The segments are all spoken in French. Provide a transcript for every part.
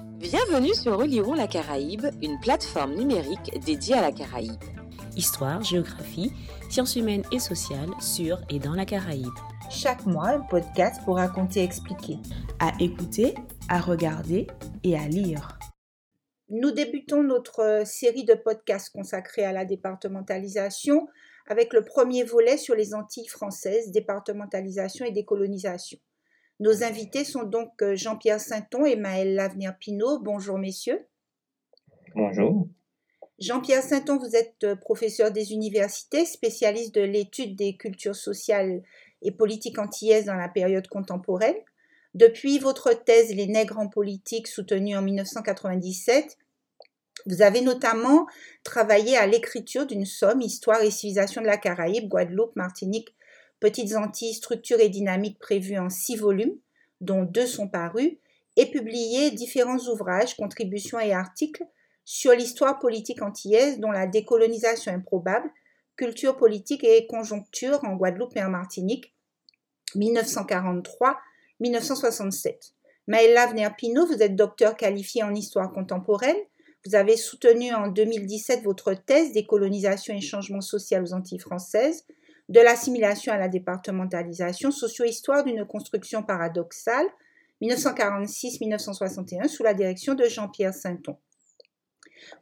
Bienvenue sur Relirons la Caraïbe, une plateforme numérique dédiée à la Caraïbe. Histoire, géographie, sciences humaines et sociales sur et dans la Caraïbe. Chaque mois, un podcast pour raconter et expliquer. À écouter, à regarder et à lire. Nous débutons notre série de podcasts consacrés à la départementalisation avec le premier volet sur les Antilles françaises, départementalisation et décolonisation. Nos invités sont donc euh, Jean-Pierre Sainton et Maëlle Lavenir-Pinault. Bonjour messieurs. Bonjour. Jean-Pierre Sainton, vous êtes euh, professeur des universités, spécialiste de l'étude des cultures sociales et politiques antillaises dans la période contemporaine. Depuis votre thèse Les nègres en politique, soutenue en 1997, vous avez notamment travaillé à l'écriture d'une somme Histoire et civilisation de la Caraïbe, Guadeloupe, Martinique, Petites Antilles, structure et dynamique prévue en six volumes, dont deux sont parus, et publié différents ouvrages, contributions et articles sur l'histoire politique antillaise, dont la décolonisation improbable, culture politique et conjoncture en Guadeloupe et en Martinique, 1943-1967. Maëlle Lavenir-Pinault, vous êtes docteur qualifié en histoire contemporaine. Vous avez soutenu en 2017 votre thèse Décolonisation et changement social aux Antilles françaises de l'assimilation à la départementalisation, socio-histoire d'une construction paradoxale, 1946-1961, sous la direction de Jean-Pierre Sainton.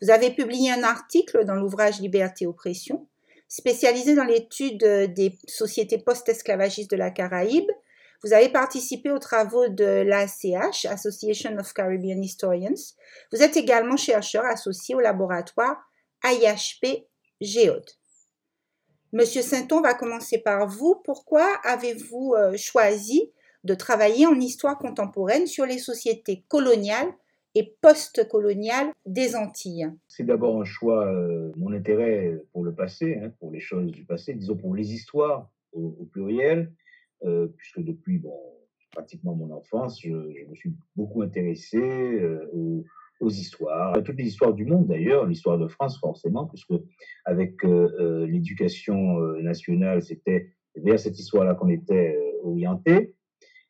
Vous avez publié un article dans l'ouvrage Liberté-Oppression, spécialisé dans l'étude des sociétés post-esclavagistes de la Caraïbe. Vous avez participé aux travaux de l'ACH, Association of Caribbean Historians. Vous êtes également chercheur associé au laboratoire IHP Géode. Monsieur Sainton va commencer par vous. Pourquoi avez-vous euh, choisi de travailler en histoire contemporaine sur les sociétés coloniales et post-coloniales des Antilles? C'est d'abord un choix, euh, mon intérêt pour le passé, hein, pour les choses du passé, disons pour les histoires au, pluriel, euh, puisque depuis bon, pratiquement mon enfance, je, me suis beaucoup intéressé aux aux histoires, à toutes les histoires du monde d'ailleurs, l'histoire de France forcément, puisque avec euh, euh, l'éducation euh, nationale, c'était vers cette histoire-là qu'on était orienté.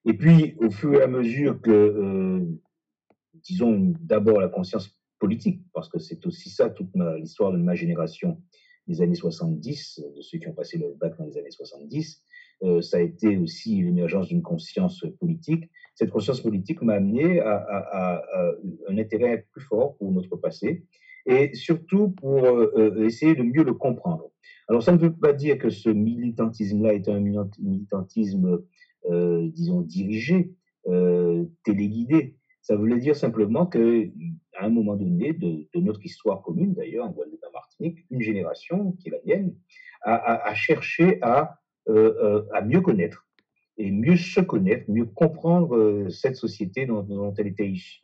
Et puis, au fur et à mesure que, disons d'abord la conscience politique, parce que c'est aussi ça toute l'histoire de ma génération des années 70, de ceux qui ont passé le bac dans les années 70, euh, ça a été aussi l'émergence d'une conscience politique. Cette conscience politique m'a amené à, un intérêt plus fort pour notre passé et surtout pour euh, euh, essayer de mieux le comprendre. Alors ça ne veut pas dire que ce militantisme-là est un militantisme, disons, dirigé, téléguidé. Ça voulait dire simplement que à un moment donné de, notre histoire commune, d'ailleurs, en Guadeloupe en Martinique, une génération, qui est la mienne, a, cherché à euh, euh, à mieux connaître et mieux se connaître, mieux comprendre euh, cette société dont, dont, elle était issue.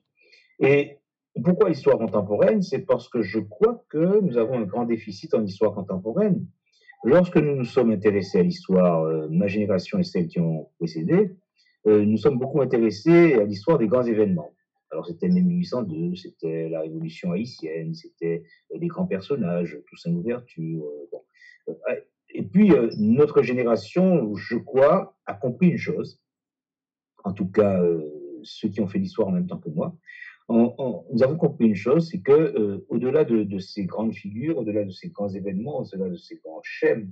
Et pourquoi l'histoire contemporaine? C'est parce que je crois que nous avons un grand déficit en histoire contemporaine. Lorsque nous nous sommes intéressés à l'histoire, ma génération et celles qui ont précédé, nous sommes beaucoup intéressés à l'histoire des grands événements. Alors c'était 1802, c'était la Révolution haïtienne, c'était des grands personnages, Toussaint Louverture. Bon. Et puis, euh, notre génération, je crois, a compris une chose, en tout cas euh, ceux qui ont fait l'histoire en même temps que moi, nous avons compris une chose, c'est que euh, au-delà de, ces grandes figures, au-delà de ces grands événements, au-delà de ces grands schèmes,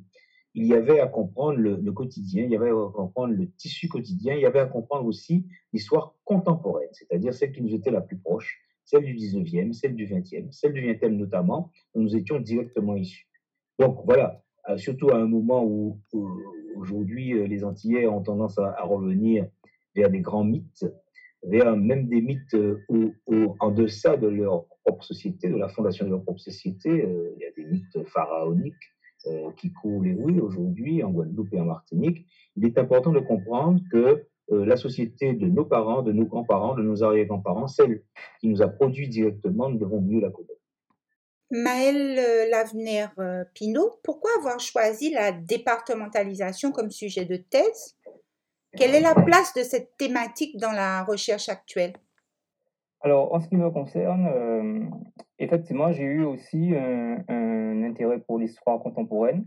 il y avait à comprendre le, quotidien, il y avait à comprendre le tissu quotidien, il y avait à comprendre aussi l'histoire contemporaine, c'est-à-dire celle qui nous était la plus proche, celle du 19e, celle du 20e, celle du 20e notamment, dont nous étions directement issus. Donc voilà, surtout à un moment où, aujourd'hui euh, les Antillais ont tendance à, revenir vers des grands mythes, vers même des mythes euh, en deçà de leur propre société, de la fondation de leur propre société, il y a des mythes pharaoniques qui courent les rues aujourd'hui en Guadeloupe et en Martinique. Il est important de comprendre que la société de nos parents, de nos grands-parents, de nos arrière-grands-parents, celle qui nous a produit directement, nous devons mieux la connaître. Maëlle euh, Lavenir euh, pourquoi avoir choisi la départementalisation comme sujet de thèse? Quelle est la place de cette thématique dans la recherche actuelle? Alors, en ce qui me concerne, euh, effectivement, j'ai eu aussi un, intérêt pour l'histoire contemporaine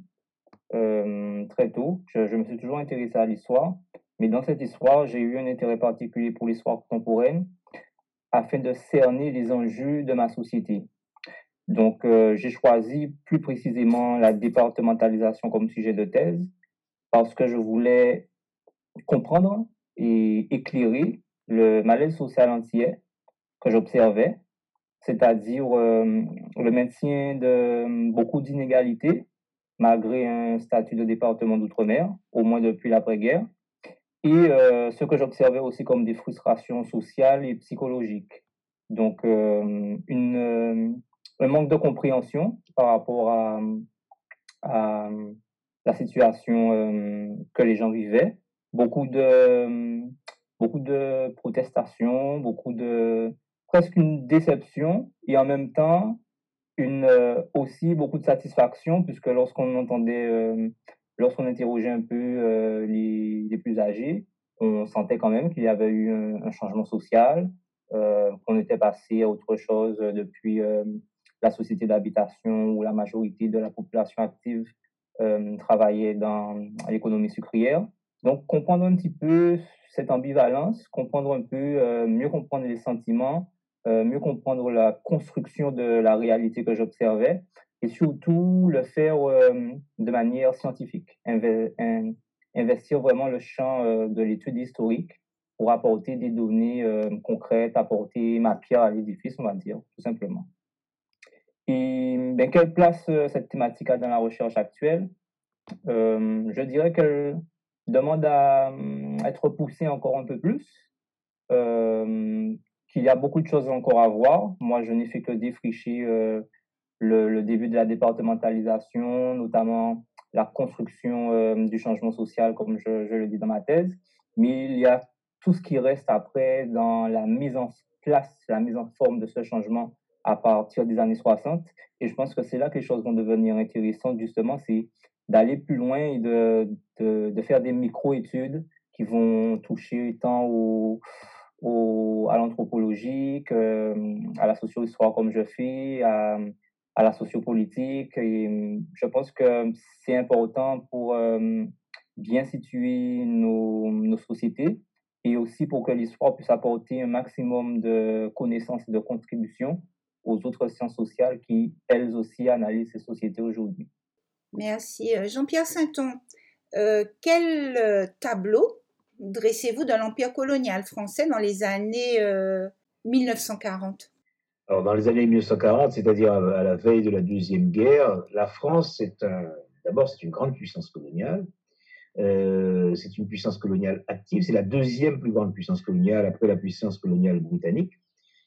très tôt. je, me suis toujours intéressé à l'histoire, mais dans cette histoire, j'ai eu un intérêt particulier pour l'histoire contemporaine afin de cerner les enjeux de ma société. Donc, euh, j'ai choisi plus précisément la départementalisation comme sujet de thèse parce que je voulais comprendre et éclairer le malaise social entier que j'observais, c'est-à-dire euh, le maintien de beaucoup d'inégalités malgré un statut de département d'outre-mer, au moins depuis l'après-guerre, et euh, ce que j'observais aussi comme des frustrations sociales et psychologiques. Donc, une, un manque de compréhension par rapport à, la situation que les gens vivaient, beaucoup de, beaucoup de protestations, beaucoup de presque une déception et en même temps une euh, aussi beaucoup de satisfaction puisque lorsqu'on entendait euh, lorsqu'on interrogeait un peu euh, les, les, plus âgés on sentait quand même qu'il y avait eu un, changement social qu'on était passé à autre chose depuis la société d'habitation où la majorité de la population active travaillait dans l'économie sucrière donc, comprendre un petit peu cette ambivalence, comprendre un peu, euh, mieux comprendre les sentiments, euh, mieux comprendre la construction de la réalité que j'observais et surtout le faire euh, de manière scientifique, investir vraiment le champ de l'étude historique pour apporter des données concrètes, apporter ma pierre à l'édifice, on va dire, tout simplement. Et ben, quelle place cette thématique a dans la recherche actuelle? Je dirais qu'elle demande à, hum, être poussé encore un peu plus, euh, qu'il y a beaucoup de choses encore à voir. Moi, je n'ai fait que défricher euh, le, début de la départementalisation, notamment la construction euh, du changement social, comme je, le dis dans ma thèse. Mais il y a tout ce qui reste après dans la mise en place, la mise en forme de ce changement à partir des années 60. Et je pense que c'est là que les choses vont devenir intéressantes, justement, c'est d'aller plus loin et de, de, de faire des micro-études qui vont toucher tant au, au à l'anthropologique, euh, à la socio-histoire comme je fais, à, à, la sociopolitique. Et je pense que c'est important pour euh, bien situer nos, nos sociétés et aussi pour que l'histoire puisse apporter un maximum de connaissances et de contributions aux autres sciences sociales qui, elles aussi, analysent ces sociétés aujourd'hui. Merci. Euh, Jean-Pierre Sainton, euh, quel euh, tableau dressez-vous de l'Empire colonial français dans les années 1940 Alors, dans les années 1940, c'est-à-dire à la veille de la Deuxième Guerre, la France, c'est un, d'abord, c'est une grande puissance coloniale. c'est une puissance coloniale active. C'est la deuxième plus grande puissance coloniale après la puissance coloniale britannique.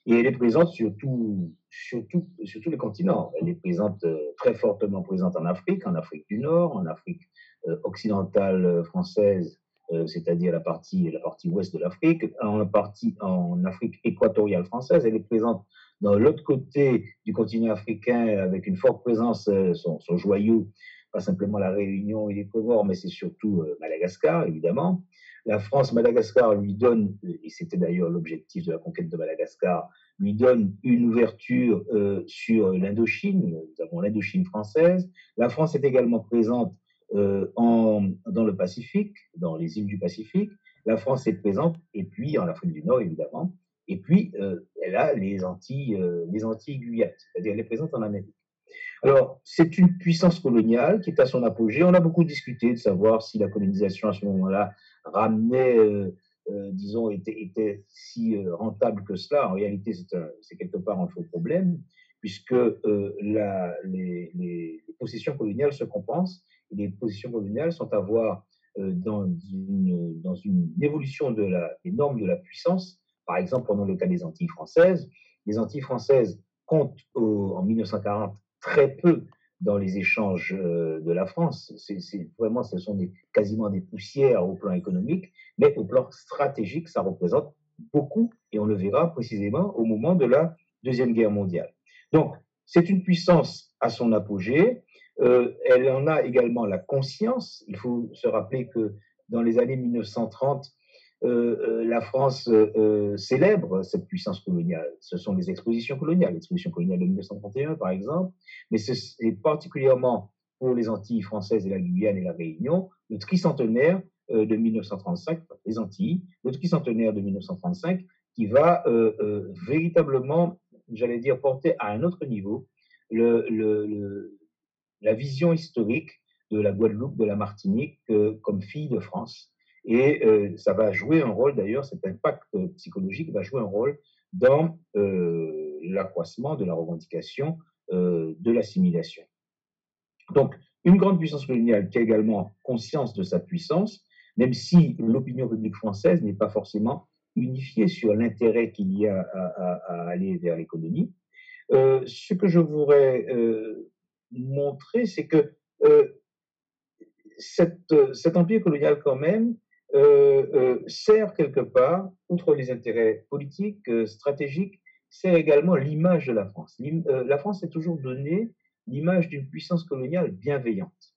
Et elle est présente sur tout, sur tout, sur tous les continents. Elle est présente, euh, très fortement présente en Afrique, en Afrique du Nord, en Afrique euh, occidentale euh, française, c'est-à-dire la partie, la partie ouest de l'Afrique, en partie en Afrique équatoriale française. Elle est présente dans l'autre côté du continent africain avec une forte présence, son, son joyau, pas simplement la Réunion et les Comores, mais c'est surtout Madagascar, évidemment. La France, Madagascar lui donne, et c'était d'ailleurs l'objectif de la conquête de Madagascar, lui donne une ouverture euh, sur l'Indochine. Nous avons l'Indochine française. La France est également présente euh, dans le Pacifique, dans les îles du Pacifique. La France est présente, et puis en Afrique du Nord, évidemment. Et puis, euh, elle a les Antilles, les Antilles c'est-à-dire elle est présente en Amérique. Alors, c'est une puissance coloniale qui est à son apogée. On a beaucoup discuté de savoir si la colonisation à ce moment-là ramenait, euh, euh, disons, était, si euh, rentable que cela. En réalité, c'est quelque part un faux problème, puisque les, possessions coloniales se compensent. Et les possessions coloniales sont à voir dans, une, dans une évolution de la, des normes de la puissance. Par exemple, prenons le cas des Antilles françaises. Les Antilles françaises comptent en 1940 très peu dans les échanges euh, de la France. C'est vraiment, ce sont quasiment des poussières au plan économique, mais au plan stratégique, ça représente beaucoup, et on le verra précisément au moment de la Deuxième Guerre mondiale. Donc, c'est une puissance à son apogée. Euh, elle en a également la conscience. Il faut se rappeler que dans les années 1930, euh, euh, la France euh, célèbre cette puissance coloniale. Ce sont les expositions coloniales, l'exposition coloniale de 1931 par exemple, mais c'est particulièrement pour les Antilles françaises et la Guyane et la Réunion, le tricentenaire de 1935, les Antilles, le tricentenaire de 1935 qui va véritablement, j'allais dire, porter à un autre niveau la vision historique de la Guadeloupe, de la Martinique comme fille de France. Et ça va jouer un rôle, d'ailleurs, cet impact psychologique va jouer un rôle dans l'accroissement de la revendication de l'assimilation. Donc, une grande puissance coloniale qui a également conscience de sa puissance, même si l'opinion publique française n'est pas forcément unifiée sur l'intérêt qu'il y a à, aller vers les colonies. Euh, ce que je voudrais euh, montrer, c'est que euh, cet empire colonial, quand même, sert quelque part, outre les intérêts politiques, stratégiques, sert également l'image de la France. la France est toujours donnée l'image d'une puissance coloniale bienveillante.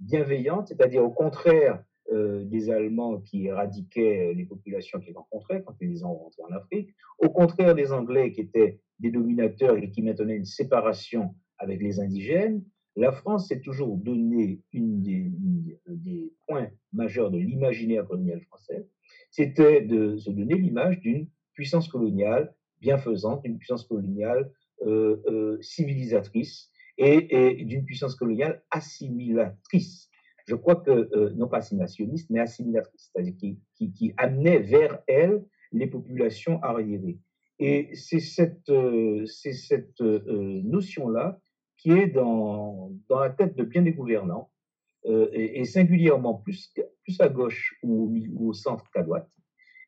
Bienveillante, c'est-à-dire au contraire euh, des Allemands qui éradiquaient les populations qu'ils rencontraient quand ils ont rentré en Afrique, au contraire des Anglais qui étaient des dominateurs et qui maintenaient une séparation avec les indigènes, la France s'est toujours donné une des, points majeurs de l'imaginaire colonial français, c'était de se donner l'image d'une puissance coloniale bienfaisante, une puissance coloniale euh, euh, civilisatrice, et, d'une puissance coloniale assimilatrice. Je crois que, euh, non pas assimilationniste, mais assimilatrice, c'est-à-dire qui, amenait vers elle les populations arriérées. Et c'est cette, notion-là qui est dans, la tête de bien des gouvernants, et, singulièrement plus, à gauche ou, au centre qu'à droite.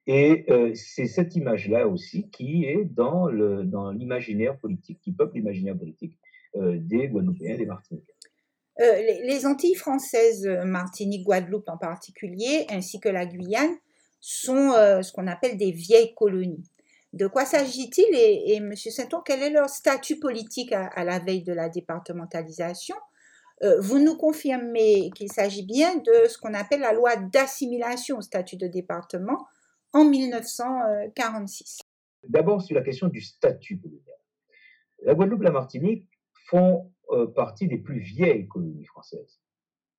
Et c'est cette image-là aussi qui est dans l'imaginaire politique, qui peuple l'imaginaire politique. Euh, des Guadeloupéens, des Martiniquais. Euh, les, Antilles françaises, euh, Martinique, Guadeloupe en particulier, ainsi que la Guyane, sont ce qu'on appelle des vieilles colonies. De quoi s'agit-il et, et, M. Sainton, quel est leur statut politique à, la veille de la départementalisation? Vous nous confirmez qu'il s'agit bien de ce qu'on appelle la loi d'assimilation au statut de département en 1946. D'abord sur la question du statut colonial. La Guadeloupe, la Martinique font euh, partie des plus vieilles colonies françaises.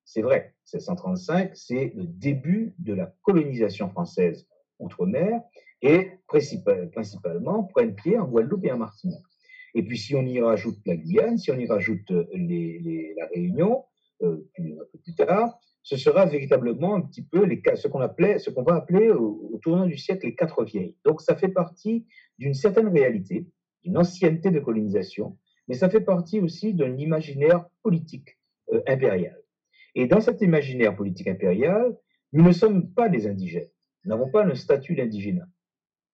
C'est vrai, 1635, c'est le début de la colonisation française outre-mer et principalement prennent pied en Guadeloupe et en Martinique. Et puis si on y rajoute la Guyane, si on y rajoute la Réunion, euh, un peu plus tard, ce sera véritablement un petit peu les, ce qu'on va appeler au, au, tournant du siècle les quatre vieilles. Donc ça fait partie d'une certaine réalité, d'une ancienneté de colonisation, mais ça fait partie aussi d'un imaginaire politique euh, impérial. Et dans cet imaginaire politique impérial, nous ne sommes pas des indigènes. Nous n'avons pas le statut d'indigénat.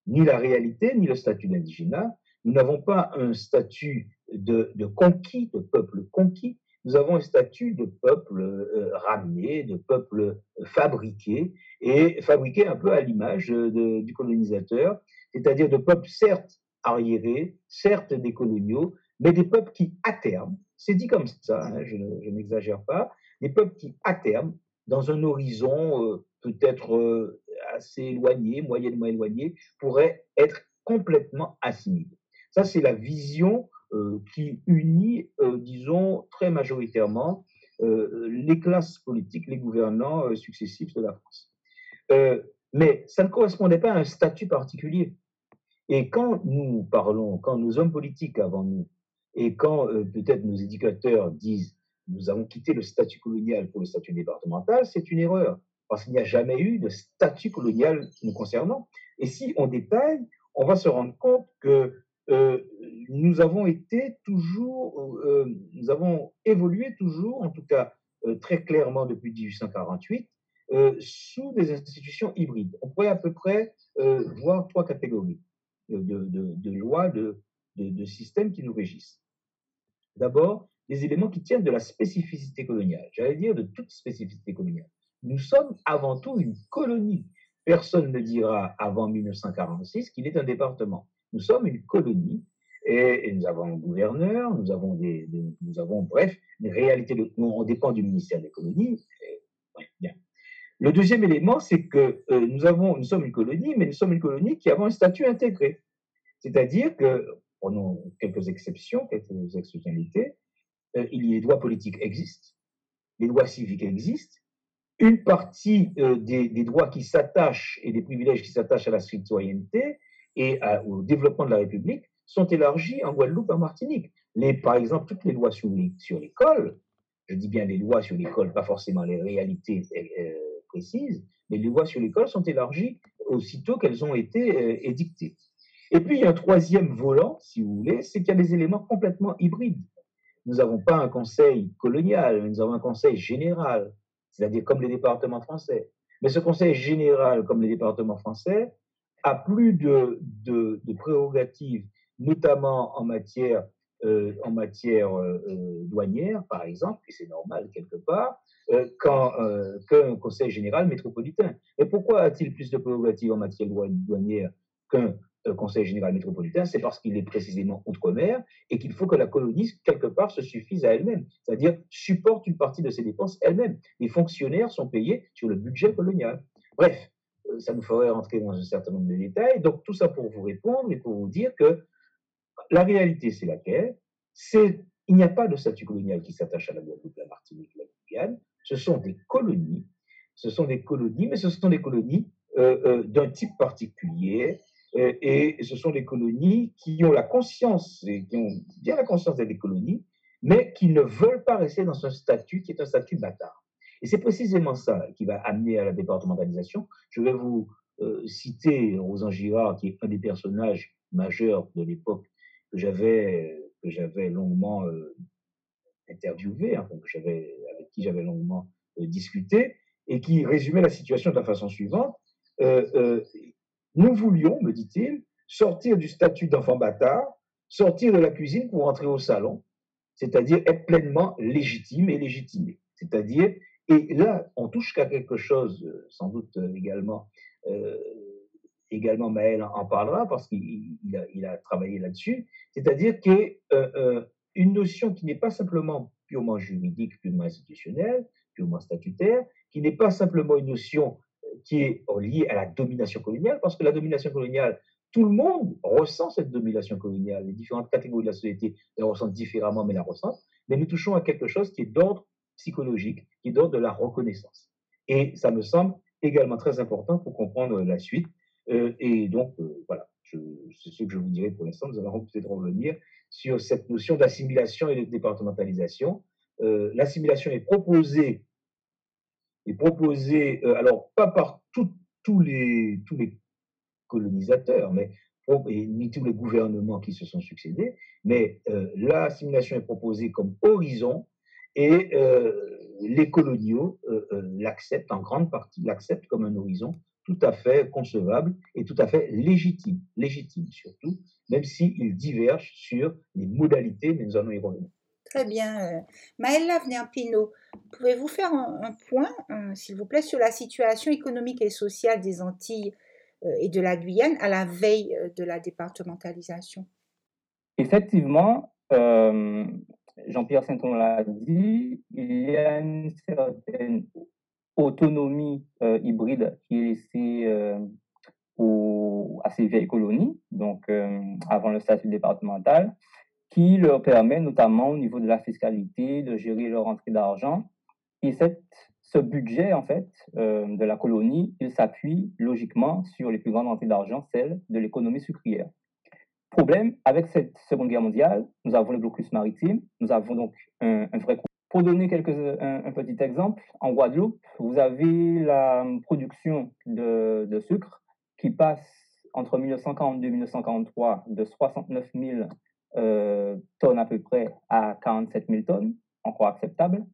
Ni la réalité, ni le statut d'indigénat. Nous n'avons pas un statut de, conquis, de peuple conquis. Nous avons un statut de peuple euh, ramené, de peuple fabriqué, et fabriqué un peu à l'image du colonisateur, c'est-à-dire de peuple certes arriéré, certes décoloniaux, mais des peuples qui, à terme, c'est dit comme ça, hein, je, n'exagère pas, des peuples qui, à terme, dans un horizon euh, peut-être euh, assez éloigné, moyennement éloigné, pourraient être complètement assimilés. Ça, c'est la vision euh, qui unit, disons, très majoritairement les classes politiques, les gouvernants successifs de la France. mais ça ne correspondait pas à un statut particulier. Et quand nous parlons, quand nos hommes politiques avant nous et quand euh, peut-être nos éducateurs disent nous avons quitté le statut colonial pour le statut départemental, c'est une erreur, parce qu'il n'y a jamais eu de statut colonial nous concernant. Et si on détaille, on va se rendre compte que euh, nous avons été toujours, euh, nous avons évolué toujours, en tout cas très clairement depuis 1848, sous des institutions hybrides. On pourrait à peu près voir trois catégories de, lois, de, systèmes qui nous régissent. D'abord, des éléments qui tiennent de la spécificité coloniale, j'allais dire de toute spécificité coloniale. Nous sommes avant tout une colonie. Personne ne dira avant 1946 qu'il est un département. Nous sommes une colonie et, nous avons un gouverneur, nous avons des, nous avons bref une réalité. De, on dépend du ministère des colonies. bien. Le deuxième élément, c'est que euh, nous avons, nous sommes une colonie, mais nous sommes une colonie qui avons un statut intégré. C'est-à-dire que prenons quelques exceptions, quelques exceptionnalités, euh, les droits politiques existent, les droits civiques existent, une partie euh, des, droits qui s'attachent et des privilèges qui s'attachent à la citoyenneté et au développement de la République sont élargies en Guadeloupe et en Martinique. Par exemple, toutes les lois sur l'école, je dis bien les lois sur l'école, pas forcément les réalités euh, précises, mais les lois sur l'école sont élargies aussitôt qu'elles ont été euh, édictées. Et puis, il y a un troisième volant, si vous voulez, c'est qu'il y a des éléments complètement hybrides. Nous n'avons pas un conseil colonial, mais nous avons un conseil général, c'est-à-dire comme les départements français. Mais ce conseil général, comme les départements français, a plus de, prérogatives, notamment en matière euh, en matière euh, euh, douanière, par exemple, et c'est normal quelque part, qu'un conseil général métropolitain. Et pourquoi a-t-il plus de prérogatives en matière douanière qu'un conseil général métropolitain C'est parce qu'il est précisément outre-mer et qu'il faut que la colonie, quelque part, se suffise à elle-même, c'est-à-dire supporte une partie de ses dépenses elle-même. Les fonctionnaires sont payés sur le budget colonial. Bref, ça nous ferait rentrer dans un certain nombre de détails. Donc, tout ça pour vous répondre et pour vous dire que la réalité, c'est laquelle? C'est il n'y a pas de statut colonial qui s'attache à la Guadeloupe, la Martinique, la Guyane. Ce sont des colonies. Ce sont des colonies, mais ce sont des colonies euh, euh, d'un type particulier. Euh, et ce sont des colonies qui ont la conscience, et qui ont bien la conscience d'être des colonies, mais qui ne veulent pas rester dans un statut qui est un statut bâtard. Et c'est précisément ça qui va amener à la départementalisation. Je vais vous citer Rosan Girard, qui est un des personnages majeurs de l'époque que j'avais que j'avais longuement euh, interviewé, hein, avec qui j'avais longuement euh, discuté, et qui résumait la situation de la façon suivante euh, nous voulions, me dit-il, sortir du statut d'enfant bâtard, sortir de la cuisine pour entrer au salon, c'est-à-dire être pleinement légitime et légitimé. C'est-à-dire, et là, on touche qu'à quelque chose, sans doute également également Maël en parlera parce qu'il a, il a, travaillé là-dessus, c'est-à-dire euh, euh, une notion qui n'est pas simplement purement juridique, purement institutionnelle, purement statutaire, qui n'est pas simplement une notion euh, qui est liée à la domination coloniale, parce que la domination coloniale, tout le monde ressent cette domination coloniale, les différentes catégories de la société la ressentent différemment, mais la ressentent, mais nous touchons à quelque chose qui est d'ordre psychologique, qui est d'ordre de la reconnaissance. Et ça me semble également très important pour comprendre la suite, euh, et donc, euh, voilà, c'est ce que je vous dirais pour l'instant. Nous allons peut-être revenir sur cette notion d'assimilation et de départementalisation. Euh, l'assimilation est proposée, est proposée alors pas par tous les, tous les colonisateurs, mais ni tous les gouvernements qui se sont succédés, mais l'assimilation est proposée comme horizon et les coloniaux l'acceptent en grande partie, l'acceptent comme un horizon tout à fait concevable et tout à fait légitime, légitime surtout, même s'il diverge sur les modalités, mais nous allons. Très bien. Euh, Maëlla Pino, pouvez-vous faire un, point, euh, s'il vous plaît, sur la situation économique et sociale des Antilles euh, et de la Guyane à la veille de la départementalisation? Effectivement, Jean-Pierre Saint-On l'a dit, il y a une certaine autonomie hybride qui est laissée euh, à ces vieilles colonies, donc avant le statut départemental, qui leur permet notamment au niveau de la fiscalité de gérer leur entrée d'argent. Et cette, ce budget, en fait, de la colonie, il s'appuie logiquement sur les plus grandes entrées d'argent, celles de l'économie sucrière. Problème, avec cette Seconde Guerre mondiale, nous avons le blocus maritime, nous avons donc un, un vrai pour donner quelques, un, petit exemple, en Guadeloupe, vous avez la production de, de sucre qui passe entre 1942 et 1943 de 69 000 euh, tonnes à peu près à 47 000 tonnes, encore acceptable,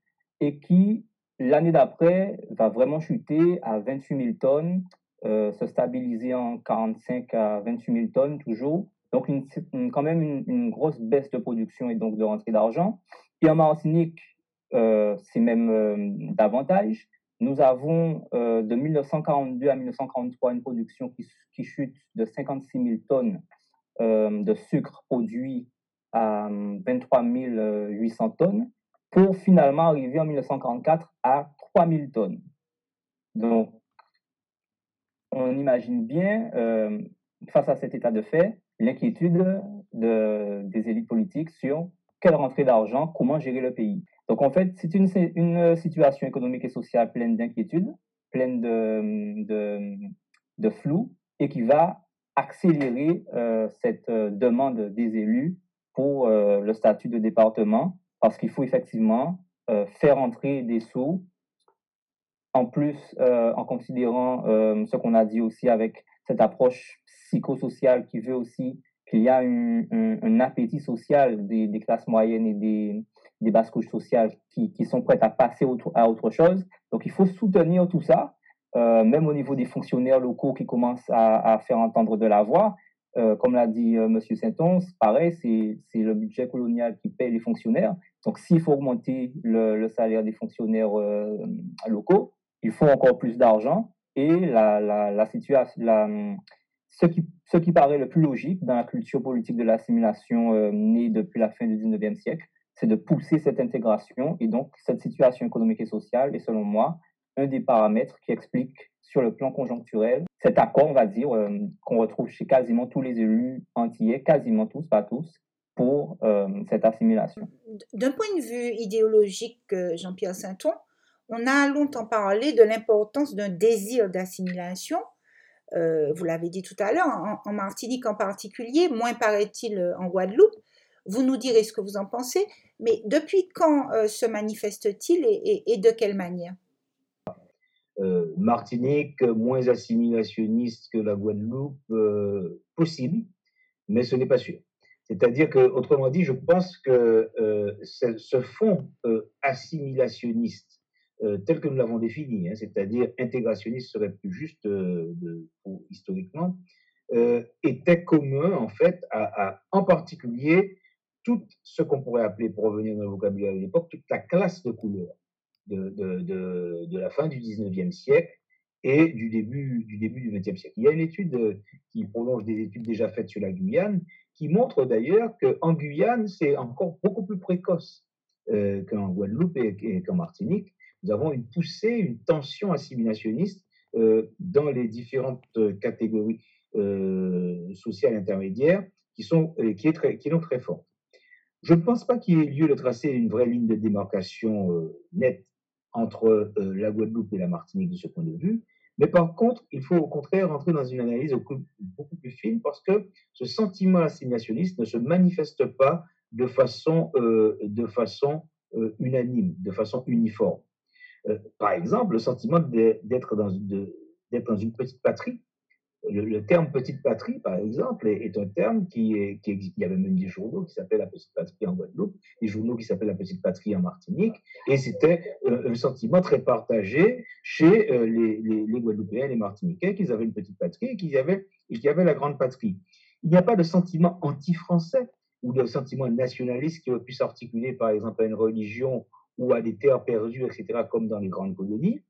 et qui, l'année d'après, va vraiment chuter à 28 000 tonnes, euh, se stabiliser en 45 à 28 000 tonnes toujours. Donc, une, quand même une, grosse baisse de production et donc de rentrée d'argent. Et en Martinique, euh, c'est même euh, davantage. Nous avons euh, de 1942 à 1943 une production qui, qui chute de 56 000 tonnes de sucre produit à 23 800 tonnes pour finalement arriver en 1944 à 3 000 tonnes. Donc, on imagine bien, face à cet état de fait, l'inquiétude de, des élites politiques sur quelle rentrée d'argent, comment gérer le pays. Donc en fait, c'est une, situation économique et sociale pleine d'inquiétudes, pleine de, de, de, flou, et qui va accélérer cette demande des élus pour le statut de département, parce qu'il faut effectivement faire entrer des sous en plus, en considérant ce qu'on a dit aussi avec cette approche psychosociale qui veut aussi qu'il y a un, appétit social des, classes moyennes et des, des basses couches sociales qui, qui, sont prêtes à passer à autre chose. Donc il faut soutenir tout ça, euh, même au niveau des fonctionnaires locaux qui commencent à, faire entendre de la voix. Euh, comme l'a dit euh, M. Saint-Onge, pareil, c'est le budget colonial qui paye les fonctionnaires. Donc s'il faut augmenter le, salaire des fonctionnaires euh, locaux, il faut encore plus d'argent. Et la, situation, ce qui, paraît le plus logique dans la culture politique de l'assimilation euh, née depuis la fin du 19e siècle, c'est de pousser cette intégration. Et donc, cette situation économique et sociale est, selon moi, un des paramètres qui explique sur le plan conjoncturel cet accord, on va dire, euh, qu'on retrouve chez quasiment tous les élus antillais, quasiment tous, pas tous, pour euh, cette assimilation. D'un point de vue idéologique, Jean-Pierre Sainton, on a longtemps parlé de l'importance d'un désir d'assimilation euh, vous l'avez dit tout à l'heure, en, Martinique en particulier, moins paraît-il euh, en Guadeloupe. Vous nous direz ce que vous en pensez, mais depuis quand euh, se manifeste-t-il et, de quelle manière? Martinique, moins assimilationniste que la Guadeloupe, possible, mais ce n'est pas sûr. C'est-à-dire que, autrement dit, je pense que ce fond assimilationniste euh, tel que nous l'avons défini, hein, c'est-à-dire intégrationniste serait plus juste euh, de, historiquement, euh, était commun en fait à, en particulier tout ce qu'on pourrait appeler, pour revenir dans le vocabulaire de l'époque, toute la classe de couleurs de, la fin du 19e siècle et du début du, début du 20e siècle. Il y a une étude qui prolonge des études déjà faites sur la Guyane, qui montre d'ailleurs qu'en Guyane, c'est encore beaucoup plus précoce qu'en Guadeloupe et qu'en Martinique, nous avons une poussée, une tension assimilationniste euh, dans les différentes euh, catégories euh, sociales intermédiaires qui, sont, qui, est très, qui sont très fortes. Je ne pense pas qu'il y ait lieu de tracer une vraie ligne de démarcation nette entre la Guadeloupe et la Martinique de ce point de vue, mais par contre, il faut au contraire entrer dans une analyse beaucoup plus fine parce que ce sentiment assimilationniste ne se manifeste pas de façon, de façon unanime, de façon uniforme. Euh, par exemple, le sentiment d'être dans, dans, une petite patrie. Le, terme petite patrie, par exemple, est, un terme qui, existe. Il y avait même des journaux qui s'appellent la petite patrie en Guadeloupe, des journaux qui s'appellent la petite patrie en Martinique, et c'était euh, un sentiment très partagé chez euh, les, Guadeloupéens et les Martiniquais qu'ils avaient une petite patrie et qu'il y avait, y avait la grande patrie. Il n'y a pas de sentiment anti-français ou de sentiment nationaliste qui aurait pu s'articuler, par exemple, à une religion ou à des terres perdues, etc., comme dans les grandes colonies.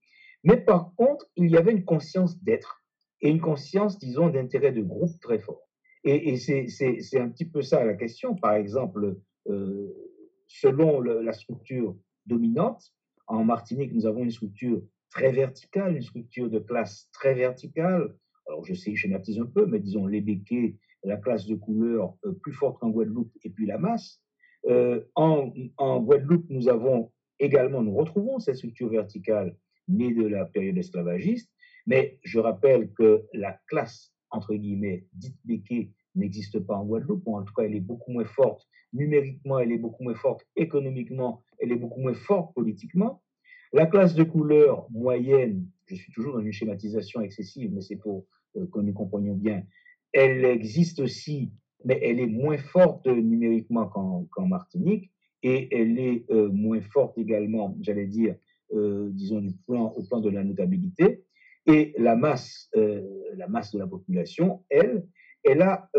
Mais par contre, il y avait une conscience d'être et une conscience, disons, d'intérêt de groupe très fort. Et, c'est un petit peu ça la question. Par exemple, euh, selon la structure dominante, en Martinique, nous avons une structure très verticale, une structure de classe très verticale. Alors, je sais, je schématise un peu, mais disons les béquets, la classe de couleur euh, plus forte qu'en Guadeloupe, et puis la masse. Euh, en, en, Guadeloupe, nous avons également, nous retrouvons cette structure verticale née de la période esclavagiste, mais je rappelle que la classe, entre guillemets, dite béquée, n'existe pas en Guadeloupe, ou en tout cas, elle est beaucoup moins forte numériquement, elle est beaucoup moins forte économiquement, elle est beaucoup moins forte politiquement. La classe de couleur moyenne, je suis toujours dans une schématisation excessive, mais c'est pour euh, que nous comprenions bien, elle existe aussi mais elle est moins forte numériquement qu'en Martinique et elle est euh, moins forte également, j'allais dire, euh, disons, au plan de la notabilité. Et la masse, euh, la masse de la population, elle, elle a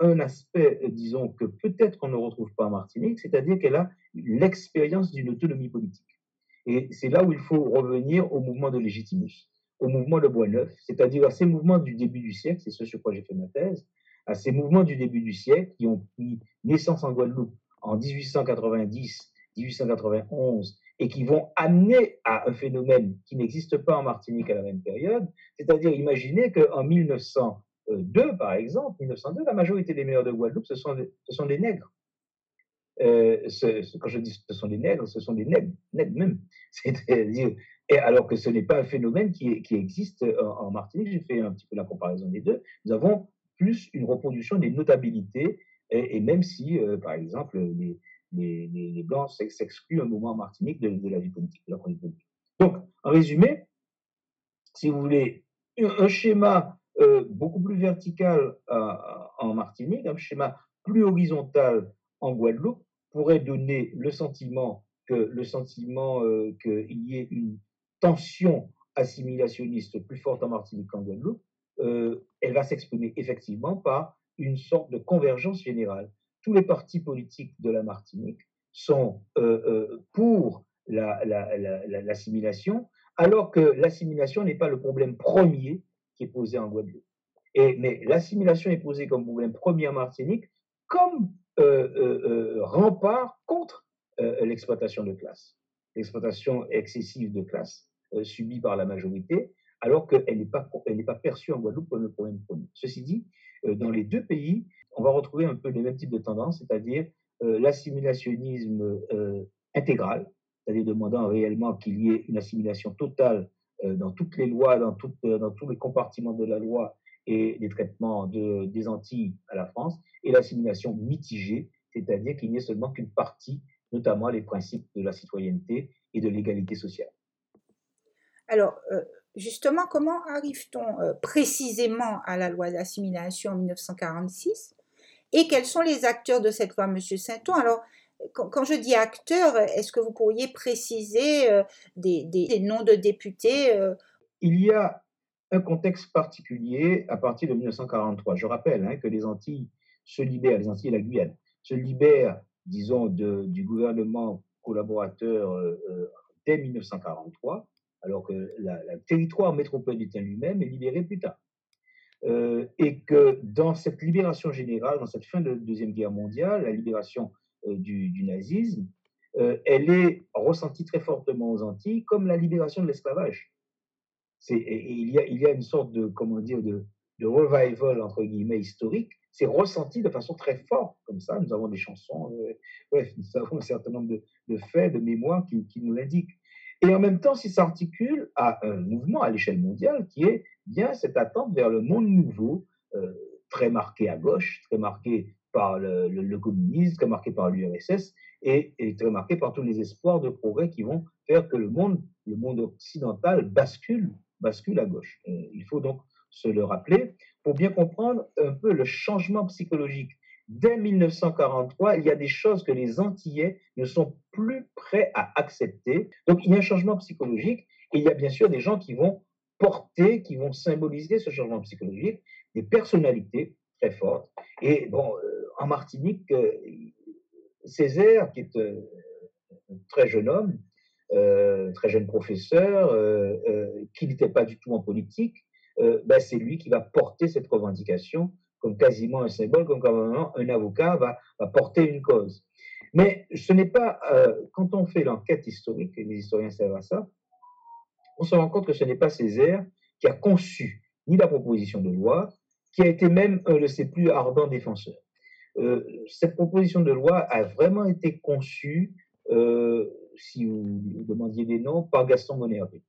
un aspect, disons, que peut-être qu'on ne retrouve pas en Martinique, c'est-à-dire qu'elle a l'expérience d'une autonomie politique. Et c'est là où il faut revenir au mouvement de Légitimus, au mouvement de Bois-Neuf, c'est-à-dire à ces mouvements du début du siècle, c'est ce sur quoi j'ai fait ma thèse, à ces mouvements du début du siècle qui ont pris naissance en Guadeloupe en 1890, 1891 et qui vont amener à un phénomène qui n'existe pas en Martinique à la même période, c'est-à-dire imaginer qu'en 1902, par exemple, 1902, la majorité des maires de Guadeloupe, ce sont des, ce sont des nègres. Euh, quand je dis ce sont des nègres, ce sont des nègres, nègres même. C'est-à-dire, et alors que ce n'est pas un phénomène qui, existe en, en Martinique, j'ai fait un petit peu la comparaison des deux. Nous avons plus une reproduction des notabilités, et, même si, par exemple, les, les, Blancs s'excluent un moment en Martinique de, la vie politique, de la politique. Donc, en résumé, si vous voulez, un, schéma beaucoup plus vertical en Martinique, un schéma plus horizontal en Guadeloupe pourrait donner le sentiment que sentiment qu'il y ait une tension assimilationniste plus forte en Martinique qu'en Guadeloupe, euh, elle va s'exprimer effectivement par une sorte de convergence générale. Tous les partis politiques de la Martinique sont euh, euh, pour l'assimilation, alors que l'assimilation n'est pas le problème premier qui est posé en Guadeloupe. Mais l'assimilation est posée comme problème premier en Martinique, comme rempart contre l'exploitation de classe, l'exploitation excessive de classe subie par la majorité, alors qu'elle n'est pas, pas perçue en Guadeloupe comme le problème premier. Ceci dit, euh, dans les deux pays, on va retrouver un peu les mêmes types de tendances, c'est-à-dire euh, l'assimilationnisme euh, intégral, c'est-à-dire demandant réellement qu'il y ait une assimilation totale dans toutes les lois, dans, tous les compartiments de la loi et des traitements de, des Antilles à la France, et l'assimilation mitigée, c'est-à-dire qu'il n'y ait seulement qu'une partie, notamment les principes de la citoyenneté et de l'égalité sociale. Alors, justement, comment arrive-t-on euh, précisément à la loi d'assimilation en 1946 et quels sont les acteurs de cette loi, M. Sainton? Alors, quand, je dis acteurs, est-ce que vous pourriez préciser euh, des, noms de députés euh? Il y a un contexte particulier à partir de 1943. Je rappelle hein, que les Antilles se libèrent, les Antilles et la Guyane, se libèrent, disons, du gouvernement collaborateur dès 1943 alors que le territoire métropolitain lui-même est libéré plus tard. Euh, et que dans cette libération générale, dans cette fin de la Deuxième Guerre mondiale, la libération euh, du, nazisme, euh, elle est ressentie très fortement aux Antilles comme la libération de l'esclavage. Il y, a, une sorte de, comment dire, de, revival, entre guillemets, historique. C'est ressenti de façon très forte, comme ça. Nous avons des chansons, bref, nous avons un certain nombre de, faits, de mémoires qui nous l'indiquent. Et en même temps, ça s'articule à un mouvement à l'échelle mondiale qui est bien cette attente vers le monde nouveau, euh, très marqué à gauche, très marqué par le, communisme, très marqué par l'URSS et, très marqué par tous les espoirs de progrès qui vont faire que le monde, le monde occidental bascule, bascule à gauche. Euh, il faut donc se le rappeler pour bien comprendre un peu le changement psychologique dès 1943, il y a des choses que les Antillais ne sont plus prêts à accepter. Donc il y a un changement psychologique et il y a bien sûr des gens qui vont porter, qui vont symboliser ce changement psychologique, des personnalités très fortes. Et bon, euh, en Martinique, euh, Césaire, qui est euh, un très jeune homme, très jeune professeur, qui n'était pas du tout en politique, ben, c'est lui qui va porter cette revendication comme quasiment un symbole, comme quand un avocat va, porter une cause. Mais ce n'est pas, euh, quand on fait l'enquête historique, et les historiens savent à ça, on se rend compte que ce n'est pas Césaire qui a conçu ni la proposition de loi, qui a été même un de ses plus ardents défenseurs. Euh, cette proposition de loi a vraiment été conçue, euh, si vous, demandiez des noms, par Gaston Monerville.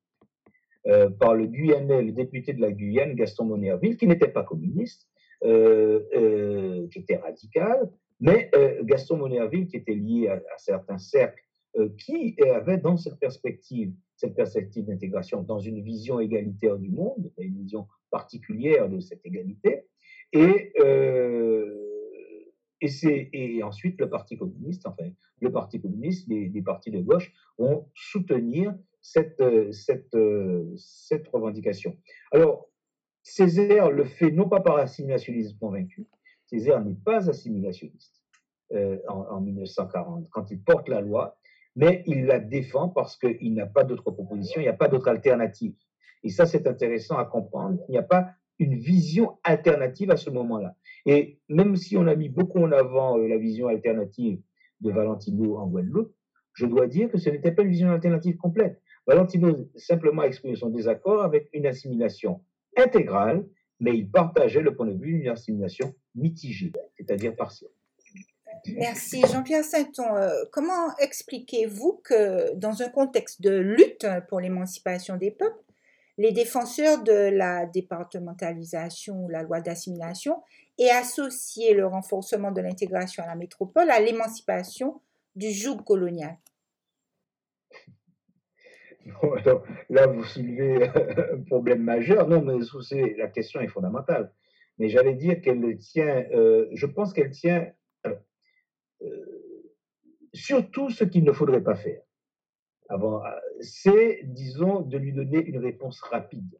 par le Guyanais, le député de la Guyane, Gaston Monerville, qui n'était pas communiste, euh, euh, qui était radical, mais euh, Gaston Monerville, qui était lié à, certains cercles, qui avait dans cette perspective, cette perspective d'intégration, dans une vision égalitaire du monde, une vision particulière de cette égalité, et ensuite, le Parti communiste, enfin, le Parti communiste, les, partis de gauche vont soutenir cette, cette revendication. Alors, Césaire le fait non pas par assimilationnisme convaincu, Césaire n'est pas assimilationniste euh, en, 1940 quand il porte la loi, mais il la défend parce qu'il n'a pas d'autre proposition, il n'y a pas d'autre alternative. Et ça, c'est intéressant à comprendre. Il n'y a pas une vision alternative à ce moment-là. Et même si on a mis beaucoup en avant euh, la vision alternative de Valentino en Guadeloupe, je dois dire que ce n'était pas une vision alternative complète. Valentino simplement exprimé son désaccord avec une assimilation intégrale, mais il partageait le point de vue d'une assimilation mitigée, c'est-à-dire partielle. Merci. Jean-Pierre Sainton, euh, comment expliquez-vous que dans un contexte de lutte pour l'émancipation des peuples, les défenseurs de la départementalisation ou la loi d'assimilation et associé le renforcement de l'intégration à la métropole à l'émancipation du joug colonial? là, vous soulevez un problème majeur. Non, mais la question est fondamentale. Mais j'allais dire qu'elle tient, euh, je pense qu'elle tient euh, surtout ce qu'il ne faudrait pas faire. Avant, c'est, disons, de lui donner une réponse rapide.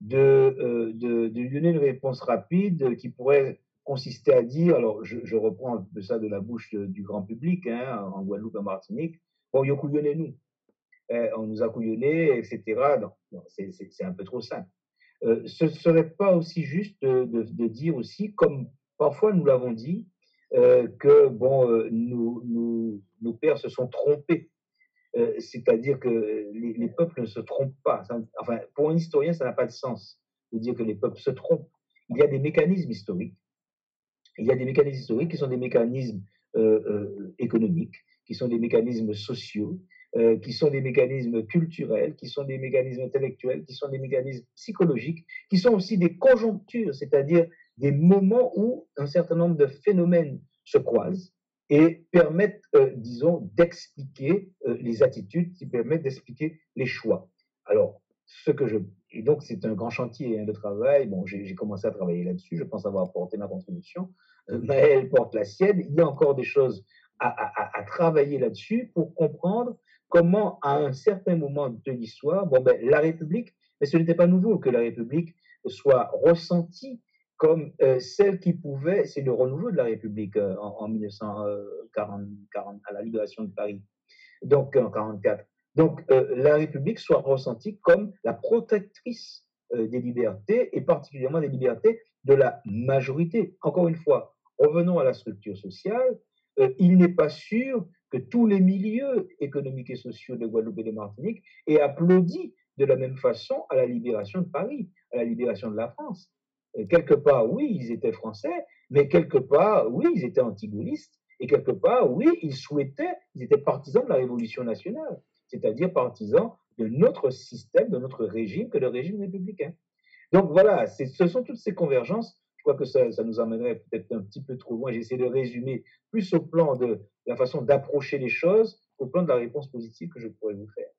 De, euh, de, lui donner une réponse rapide qui pourrait consister à dire, alors je, reprends un peu ça de la bouche du grand public, hein, en Guadeloupe, en Martinique, bon, yo nous eh, on nous a couillonnés, etc. Non, c'est un peu trop simple. Euh, ce ne serait pas aussi juste de, dire aussi, comme parfois nous l'avons dit, euh, que bon, euh, nos pères se sont trompés. C'est-à-dire que les, les, peuples ne se trompent pas. enfin, pour un historien, ça n'a pas de sens de dire que les peuples se trompent. Il y a des mécanismes historiques. Il y a des mécanismes historiques qui sont des mécanismes économiques, qui sont des mécanismes sociaux, euh, qui sont des mécanismes culturels, qui sont des mécanismes intellectuels, qui sont des mécanismes psychologiques, qui sont aussi des conjonctures, c'est-à-dire des moments où un certain nombre de phénomènes se croisent et permettent, euh, disons, d'expliquer euh, les attitudes, qui permettent d'expliquer les choix. Alors, ce que je et donc c'est un grand chantier hein, de travail. Bon, j'ai commencé à travailler là-dessus. Je pense avoir apporté ma contribution. mais elle porte la sienne. Il y a encore des choses à, à, à travailler là-dessus pour comprendre comment, à un certain moment de l'histoire, bon, ben, la République, mais ce n'était pas nouveau que la République soit ressentie comme euh, celle qui pouvait, c'est le renouveau de la République euh, en, 1940, 40, à la libération de Paris, donc en 44. Donc euh, la République soit ressentie comme la protectrice des libertés et particulièrement des libertés de la majorité. Encore une fois, revenons à la structure sociale. il n'est pas sûr que tous les milieux économiques et sociaux de Guadeloupe et de Martinique aient applaudi de la même façon à la libération de Paris, à la libération de la France. quelque part, oui, ils étaient français, mais quelque part, oui, ils étaient antigonistes, et quelque part, oui, ils souhaitaient, ils étaient partisans de la Révolution nationale, c'est-à-dire partisans de notre système, de notre régime, que le régime républicain. Donc voilà, ce sont toutes ces convergences je crois que ça, nous amènerait peut-être un petit peu trop loin. J'essaie de résumer plus au plan de la façon d'approcher les choses qu'au plan de la réponse positive que je pourrais vous faire,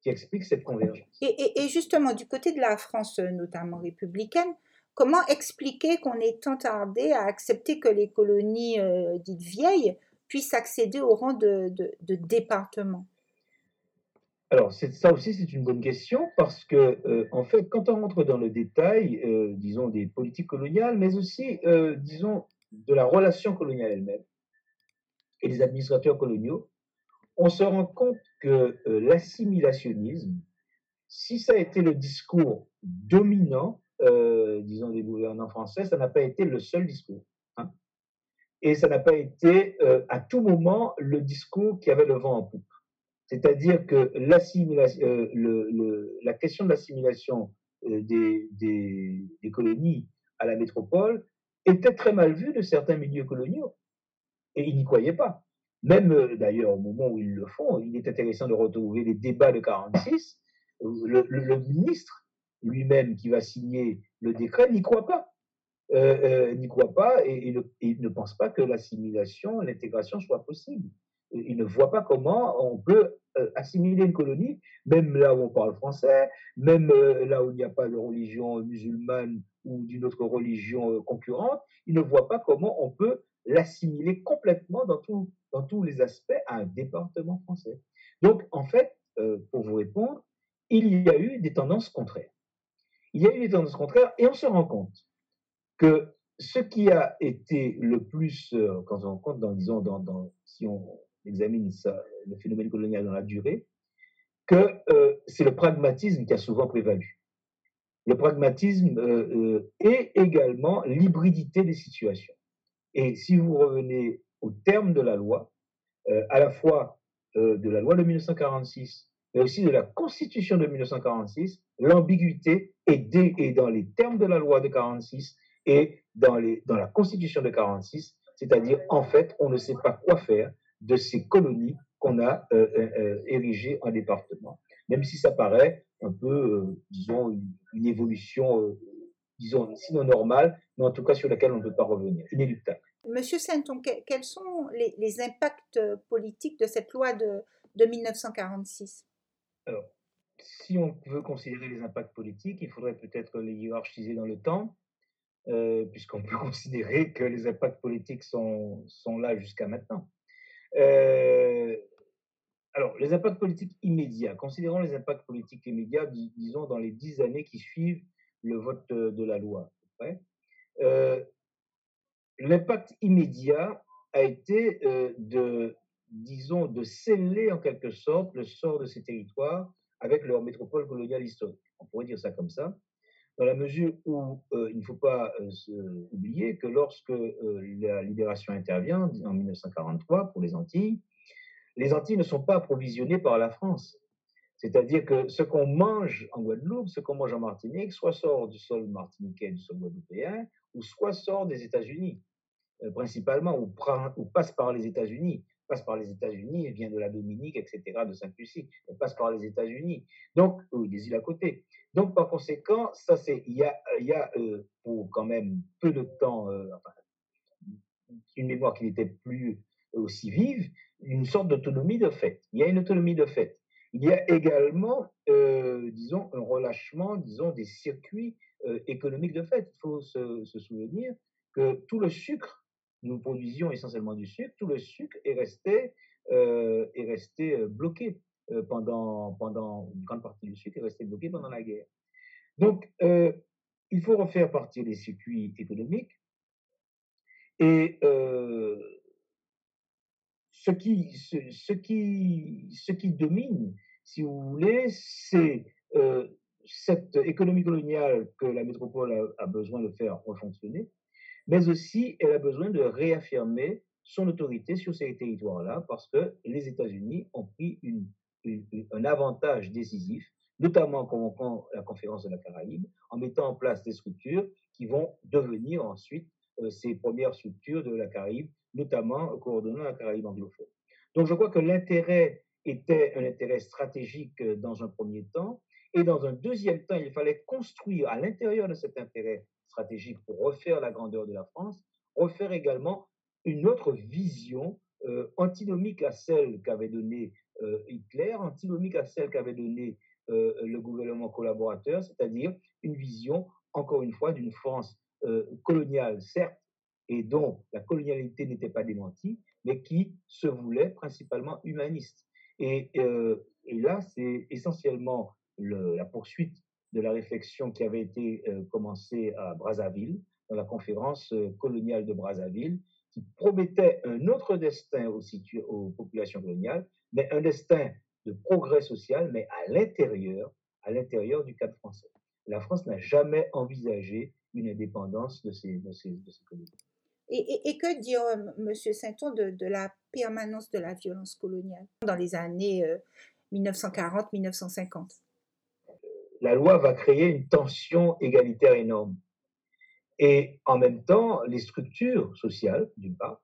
qui explique cette convergence. Et, justement, du côté de la France, notamment républicaine, comment expliquer qu'on est tant tardé à accepter que les colonies euh, dites vieilles puissent accéder au rang de, de département? Alors, ça aussi, c'est une bonne question parce que, euh, en fait, quand on rentre dans le détail, euh, disons, des politiques coloniales, mais aussi, euh, disons, de la relation coloniale elle-même et des administrateurs coloniaux, on se rend compte que l'assimilationnisme, si ça a été le discours dominant, disons, des gouvernants français, ça n'a pas été le seul discours. Hein. Et ça n'a pas été à tout moment le discours qui avait le vent en poupe. C'est-à-dire que euh, la question de l'assimilation euh, des, colonies à la métropole était très mal vue de certains milieux coloniaux. Et ils n'y croyaient pas. Même euh, d'ailleurs au moment où ils le font, il est intéressant de retrouver les débats de 46. Le, ministre lui-même qui va signer le décret n'y croit pas. n'y croit pas et, ne pense pas que l'assimilation, l'intégration soit possible il ne voit pas comment on peut euh, assimiler une colonie, même là où on parle français, même euh, là où il n'y a pas de religion musulmane ou d'une autre religion euh, concurrente, il ne voit pas comment on peut l'assimiler complètement dans, tous les aspects à un département français. Donc, en fait, pour vous répondre, il y a eu des tendances contraires. Il y a eu des tendances contraires et on se rend compte que ce qui a été le plus, quand on compte dans, disons, dans, si on examine le phénomène colonial dans la durée, que euh, c'est le pragmatisme qui a souvent prévalu. Le pragmatisme euh, euh, et également l'hybridité des situations. Et si vous revenez au terme de la loi, à la fois de la loi de 1946, mais aussi de la Constitution de 1946, l'ambiguïté est, dans les termes de la loi de 46 et dans, dans la Constitution de 46, c'est-à-dire en fait, on ne sait pas quoi faire de ces colonies qu'on a euh, euh, euh, érigées en département. même si ça paraît un peu, disons, une, évolution, disons, sinon normale, mais en tout cas sur laquelle on ne peut pas revenir, inéluctable. Monsieur Sainton, quels sont les, impacts politiques de cette loi de, de 1946 Alors, si on veut considérer les impacts politiques, il faudrait peut-être les hiérarchiser dans le temps, euh, puisqu'on peut considérer que les impacts politiques sont, sont là jusqu'à maintenant. Euh, alors, les impacts politiques immédiats, considérons les impacts politiques immédiats, disons, dans les dix années qui suivent le vote de la loi. Euh, l'impact immédiat a été de, disons, de sceller en quelque sorte le sort de ces territoires avec leur métropole coloniale historique. On pourrait dire ça comme ça, dans la mesure où euh, il ne faut pas euh, oublier que lorsque euh, la libération intervient en 1943 pour les Antilles, les Antilles ne sont pas approvisionnées par la France. C'est-à-dire que ce qu'on mange en Guadeloupe, ce qu'on mange en Martinique, soit sort du sol martiniquais, du sol guadeloupéen, ou soit sort des États-Unis, principalement, ou, passe par les États-Unis passe par les États-Unis, vient de la Dominique, etc., de Sainte-Lucie, passe par les États-Unis, donc, des îles à côté. Donc, par conséquent, ça, c'est, il y a, y a euh, pour quand même peu de temps, euh, une mémoire qui n'était plus aussi vive, une sorte d'autonomie de fait. Il y a une autonomie de fait. Il y a également, euh, disons, un relâchement, disons, des circuits économiques de fait. Il faut se, se souvenir que tout le sucre nous produisions essentiellement du sucre, tout le sucre est resté, est resté bloqué euh, pendant, pendant une grande partie du sucre est resté bloqué pendant la guerre. Donc, il faut refaire partir les circuits économiques et ce qui, ce, qui, ce qui domine, si vous voulez, c'est cette économie coloniale que la métropole a, a besoin de faire refonctionner, mais aussi elle a besoin de réaffirmer son autorité sur ces territoires-là parce que les États-Unis ont pris un avantage décisif, notamment quand la conférence de la Caraïbe, en mettant en place des structures qui vont devenir ensuite euh, ces premières structures de la Caraïbe, notamment coordonnant la Caraïbe anglophone. Donc je crois que l'intérêt était un intérêt stratégique euh, dans un premier temps, et dans un deuxième temps, il fallait construire à l'intérieur de cet intérêt stratégique pour refaire la grandeur de la France, refaire également une autre vision euh, antinomique à celle qu'avait donnée Hitler, antinomique à celle qu'avait donnée euh, le gouvernement collaborateur, c'est-à-dire une vision, encore une fois, d'une France coloniale, certes, et dont la colonialité n'était pas démentie, mais qui se voulait principalement humaniste. Et, là, c'est essentiellement le, la poursuite de la réflexion qui avait été euh, commencée à Brazzaville, dans la conférence euh, coloniale de Brazzaville, qui promettait un autre destin aux populations coloniales, mais un destin de progrès social, mais à l'intérieur, à l'intérieur du cadre français. La France n'a jamais envisagé une indépendance de ces, de ces, de ces colonies. Et, et, que dire, euh, M. Sainton, de, de, la permanence de la violence coloniale dans les années 1940-1950 la loi va créer une tension égalitaire énorme. Et en même temps, les structures sociales, d'une part,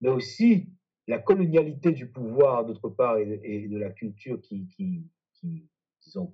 mais aussi la colonialité du pouvoir, d'autre part, et, de la culture qui,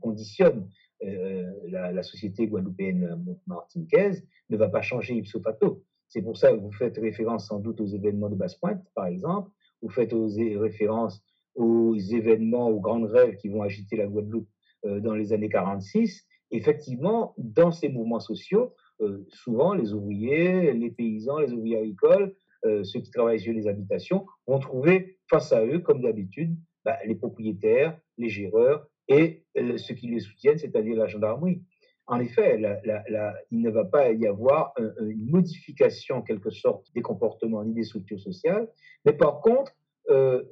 conditionne euh, la, société guadeloupéenne martiniquaise, ne va pas changer ipso facto. C'est pour ça que vous faites référence sans doute aux événements de Basse-Pointe, par exemple, vous faites référence aux événements, aux grandes rêves qui vont agiter la Guadeloupe euh, dans les années 46, effectivement, dans ces mouvements sociaux, euh, souvent les ouvriers, les paysans, les ouvriers agricoles, ceux qui travaillent sur les habitations, vont trouver face à eux, comme d'habitude, bah, les propriétaires, les géreurs et ceux qui les soutiennent, c'est-à-dire la gendarmerie. En effet, il ne va pas y avoir une modification en quelque sorte des comportements ni des structures sociales, mais par contre,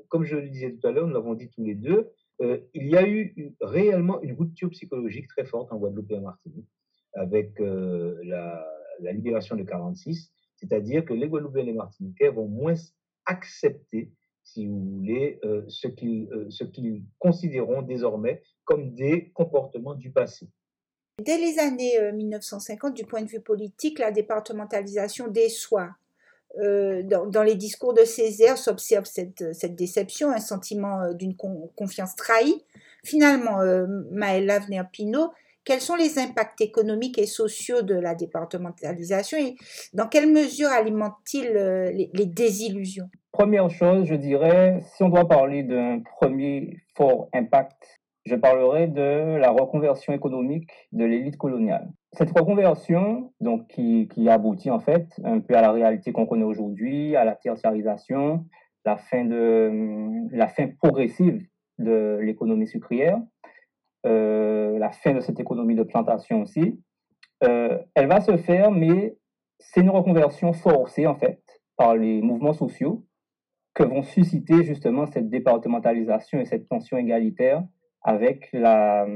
comme je le disais tout à l'heure, nous l'avons dit tous les deux, euh, il y a eu réellement une rupture psychologique très forte en Guadeloupe et en Martinique avec euh, la, libération de 46, c'est-à-dire que les Guadeloupéens et les Martiniquais vont moins accepter, si vous voulez, euh, ce qu'ils considéreront désormais comme des comportements du passé. Dès les années 1950, du point de vue politique, la départementalisation déçoit. Euh, dans, les discours de Césaire s'observe cette, déception, un sentiment euh, d'une confiance trahie Finalement, euh, Maëlla Venir-Pinot, quels sont les impacts économiques et sociaux de la départementalisation et dans quelle mesure alimente-t-il euh, les, désillusions? Première chose, je dirais, si on doit parler d'un premier fort impact, je parlerai de la reconversion économique de l'élite coloniale. Cette reconversion, donc, qui, aboutit en fait un peu à la réalité qu'on connaît aujourd'hui, à la tertiarisation, la fin, de, la fin progressive de l'économie sucrière, euh, la fin de cette économie de plantation aussi. Euh, elle va se faire, mais c'est une reconversion forcée en fait par les mouvements sociaux que vont susciter justement cette départementalisation et cette tension égalitaire avec la,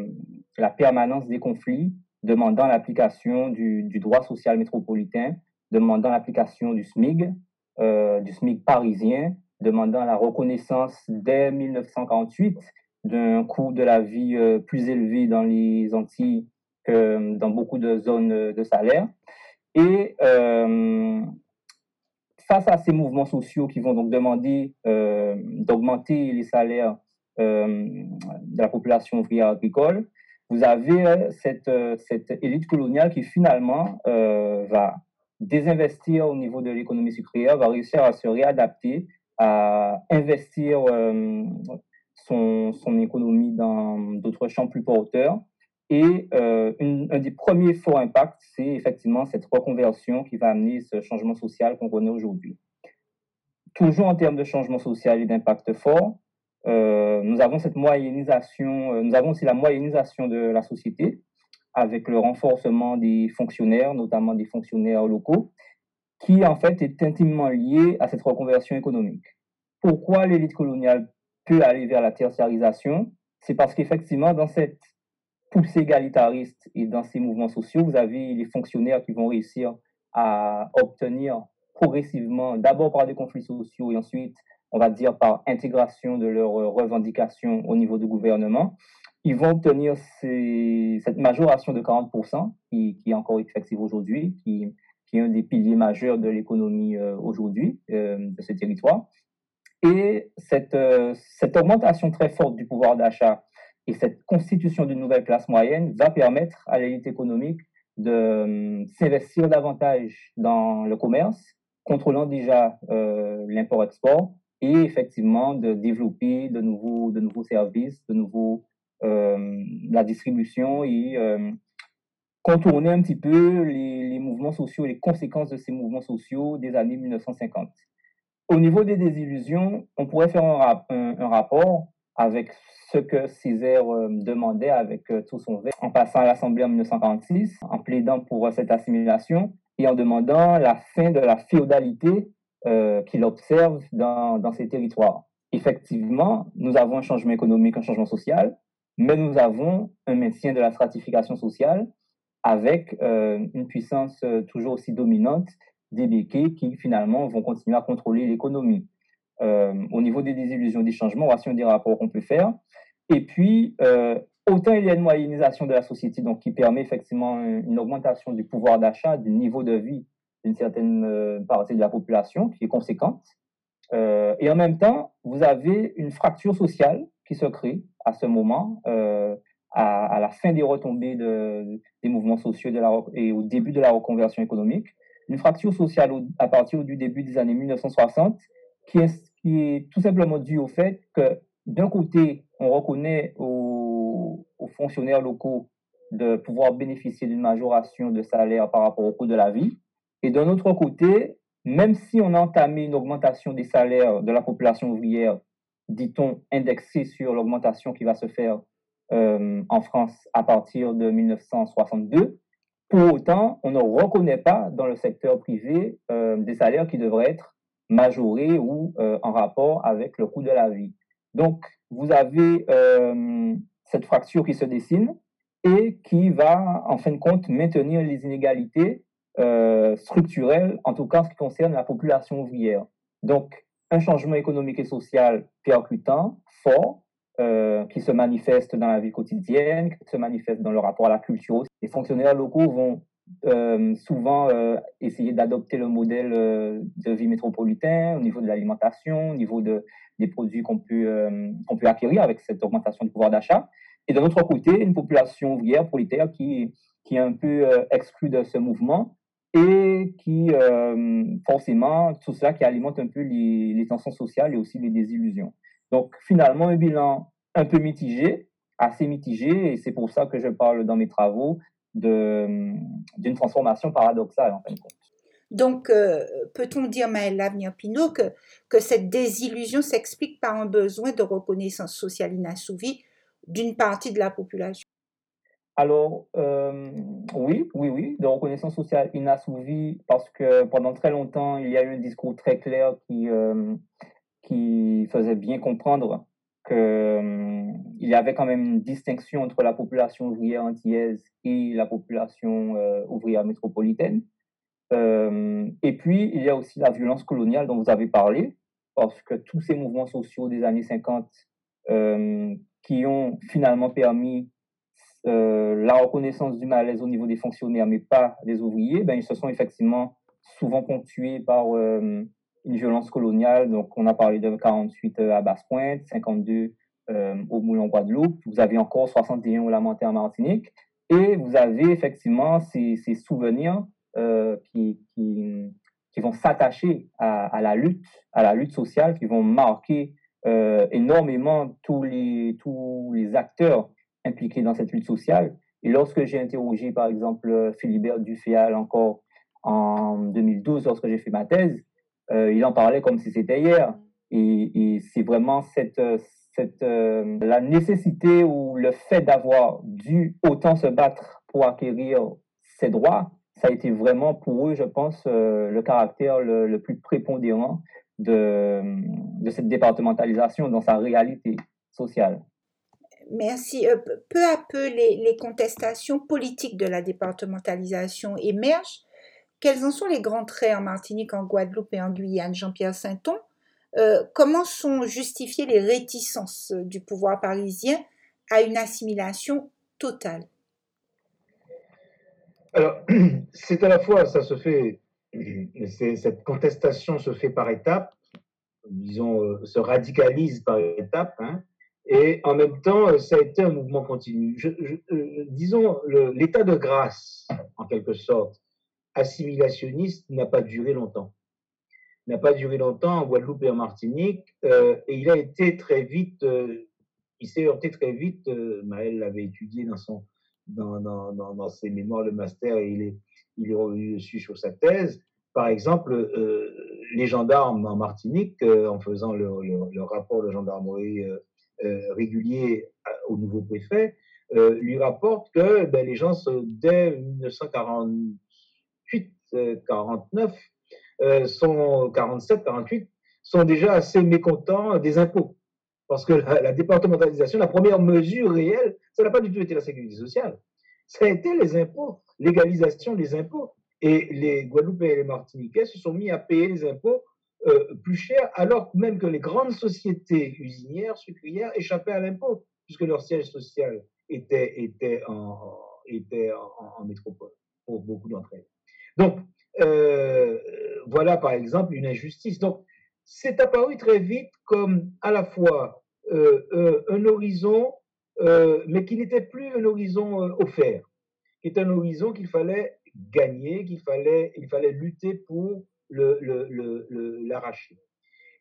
permanence des conflits demandant l'application du, du, droit social métropolitain, demandant l'application du SMIG, euh, du SMIG parisien, demandant la reconnaissance dès 1948 d'un coût de la vie euh, plus élevé dans les Antilles que dans beaucoup de zones de salaire. Et euh, face à ces mouvements sociaux qui vont donc demander euh, d'augmenter les salaires de la population ouvrière agricole, vous avez cette, cette élite coloniale qui finalement va désinvestir au niveau de l'économie sucrière, va réussir à se réadapter, à investir son, économie dans d'autres champs plus porteurs. Et euh, un des premiers forts impacts, c'est effectivement cette reconversion qui va amener ce changement social qu'on connaît aujourd'hui. Toujours en termes de changement social et d'impact fort, euh, nous avons cette moyennisation, euh, nous avons aussi la moyennisation de la société avec le renforcement des fonctionnaires, notamment des fonctionnaires locaux, qui en fait est intimement lié à cette reconversion économique. Pourquoi l'élite coloniale peut aller vers la tertiarisation, c'est parce qu'effectivement, dans cette poussée égalitariste et dans ces mouvements sociaux, vous avez les fonctionnaires qui vont réussir à obtenir progressivement, d'abord par des conflits sociaux et ensuite, on va dire, par intégration de leurs revendications au niveau du gouvernement, ils vont obtenir cette majoration de 40% qui, est encore effective aujourd'hui, qui, qui, est un des piliers majeurs de l'économie euh, aujourd'hui euh, de ce territoire. Et cette, euh, cette augmentation très forte du pouvoir d'achat et cette constitution d'une nouvelle classe moyenne va permettre à l'élite économique de euh, s'investir davantage dans le commerce, contrôlant déjà euh, l'import-export et effectivement de développer de nouveaux, services, de nouveaux, la distribution et contourner un petit peu les, les mouvements sociaux et les conséquences de ces mouvements sociaux des années 1950. Au niveau des désillusions, on pourrait faire un, rapport avec ce que Césaire euh, demandait avec euh, tout son verre en passant à l'Assemblée en 1946, en plaidant pour cette assimilation et en demandant la fin de la féodalité euh, qu'il observe dans, dans ces territoires. Effectivement, nous avons un changement économique, un changement social, mais nous avons un maintien de la stratification sociale avec une puissance toujours aussi dominante des béquets qui finalement vont continuer à contrôler l'économie. Euh, au niveau des désillusions, des changements, voici des rapports qu'on peut faire. Et puis, euh, autant il y a une moyennisation de la société, donc qui permet effectivement une augmentation du pouvoir d'achat, du niveau de vie d'une certaine euh, partie de la population qui est conséquente. et en même temps, vous avez une fracture sociale qui se crée à ce moment, à, la fin des retombées de, des mouvements sociaux et au début de la reconversion économique, une fracture sociale à partir du début des années 1960 qui est, tout simplement due au fait que d'un côté, on reconnaît aux, aux, fonctionnaires locaux de pouvoir bénéficier d'une majoration de salaire par rapport au coût de la vie. Et d'un autre côté, même si on a entamé une augmentation des salaires de la population ouvrière, dit-on, indexée sur l'augmentation qui va se faire euh, en France à partir de 1962, pour autant, on ne reconnaît pas dans le secteur privé euh, des salaires qui devraient être majorés ou euh, en rapport avec le coût de la vie. Donc, vous avez euh, cette fracture qui se dessine et qui va, en fin de compte, maintenir les inégalités structurelles, en tout cas en ce qui concerne la population ouvrière. Donc, un changement économique et social percutant, fort, euh, qui se manifestent dans la vie quotidienne, qui se manifestent dans le rapport à la culture. Les fonctionnaires locaux vont souvent essayer d'adopter le modèle de vie métropolitain au niveau de l'alimentation, au niveau de, des produits qu'on peut, qu'on peut acquérir avec cette augmentation du pouvoir d'achat. Et de l'autre côté, une population ouvrière prolétaire qui, qui est un peu exclue de ce mouvement et qui, forcément, tout ça qui alimente un peu les tensions sociales et aussi les désillusions. Donc, finalement, un bilan un peu mitigé, assez mitigé, et c'est pour ça que je parle dans mes travaux d'une transformation paradoxale, en fin de compte. Donc, euh, peut-on dire, Maëlle Lavenir-Pinot, que, que cette désillusion s'explique par un besoin de reconnaissance sociale inassouvi d'une partie de la population? Alors, euh, oui, oui, oui, de reconnaissance sociale inassouvie, parce que pendant très longtemps, il y a eu un discours très clair qui, euh, qui faisait bien comprendre qu'il euh, y avait quand même une distinction entre la population ouvrière antillaise et la population euh, ouvrière métropolitaine. Euh, et puis, il y a aussi la violence coloniale dont vous avez parlé, parce que tous ces mouvements sociaux des années 50 qui ont finalement permis la reconnaissance du malaise au niveau des fonctionnaires, mais pas des ouvriers, ben, ils se sont effectivement souvent ponctués par une violence coloniale. Donc, on a parlé de 48 euh, à Basse-Pointe, 52 euh, au Moulin Guadeloupe. Vous avez encore 61 au Lamentin en Martinique. Et vous avez effectivement ces, souvenirs euh, qui, vont s'attacher à, la lutte, à la lutte sociale, qui vont marquer énormément tous les, tous les acteurs impliqués dans cette lutte sociale. Et lorsque j'ai interrogé, par exemple, Philibert Duféal encore en 2012, lorsque j'ai fait ma thèse, euh, il en parlait comme si c'était hier. Et, et c'est vraiment cette, cette, euh, la nécessité ou le fait d'avoir dû autant se battre pour acquérir ces droits, ça a été vraiment pour eux, je pense, euh, le caractère le, le, plus prépondérant de, de cette départementalisation dans sa réalité sociale. Merci. peu à peu, les, les, contestations politiques de la départementalisation émergent quels en sont les grands traits en Martinique, en Guadeloupe et en Guyane, Jean-Pierre Sainton? Euh, Comment sont justifiées les réticences du pouvoir parisien à une assimilation totale? Alors, c'est à la fois, ça se fait, cette contestation se fait par étapes, disons, euh, se radicalise par étapes, hein, et en même temps, ça a été un mouvement continu. Euh, disons, l'état de grâce, en quelque sorte, assimilationniste n'a pas duré longtemps. N'a pas duré longtemps en Guadeloupe et en Martinique, euh, et il a été très vite, euh, il s'est heurté très vite. Euh, Maël l'avait étudié dans son, dans, dans, dans, ses mémoires de master et il est, il est revenu dessus sur sa thèse. Par exemple, les gendarmes en Martinique, en faisant leur, leur, rapport de gendarmerie régulier au nouveau préfet, lui rapportent que ben, les gens, dès 1940 48, 49, euh, sont 47, 48, sont déjà assez mécontents des impôts. Parce que la, départementalisation, la première mesure réelle, ça n'a pas du tout été la sécurité sociale. Ça a été les impôts, l'égalisation des impôts. Et les Guadeloupéens et les Martiniquais se sont mis à payer les impôts euh, plus cher, alors même que les grandes sociétés usinières, sucrières échappaient à l'impôt, puisque leur siège social était, était, en métropole, pour beaucoup d'entre elles. Donc, euh, voilà par exemple une injustice. Donc, c'est apparu très vite comme à la fois euh, euh, un horizon, mais qui n'était plus un horizon offert, qui est un horizon qu'il fallait gagner, qu'il fallait, lutter pour l'arracher.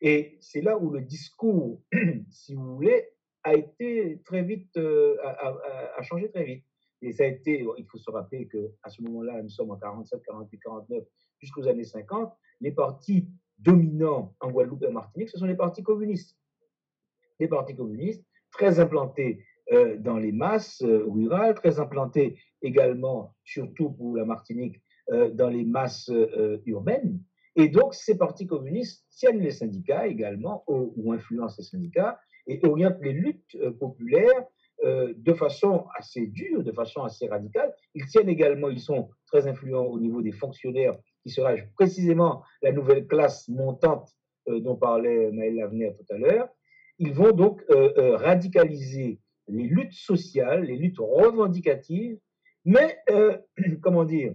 Et c'est là où le discours, si vous voulez, a été très vite, a changé très vite. Et ça a été, il faut se rappeler qu'à ce moment-là, nous sommes en 47, 48, 49, jusqu'aux années 50, les partis dominants en Guadeloupe et en Martinique, ce sont les partis communistes. Les partis communistes, très implantés euh, dans les masses euh, rurales, très implantés également, surtout pour la Martinique, euh, dans les masses urbaines. Et donc, ces partis communistes tiennent les syndicats également, ou, influencent les syndicats, et orientent les luttes populaires euh, de façon assez dure, de façon assez radicale. Ils tiennent également, ils sont très influents au niveau des fonctionnaires, qui sera précisément la nouvelle classe montante euh, dont parlait Maël Lavenir tout à l'heure. Ils vont donc euh, radicaliser les luttes sociales, les luttes revendicatives, mais, comment dire,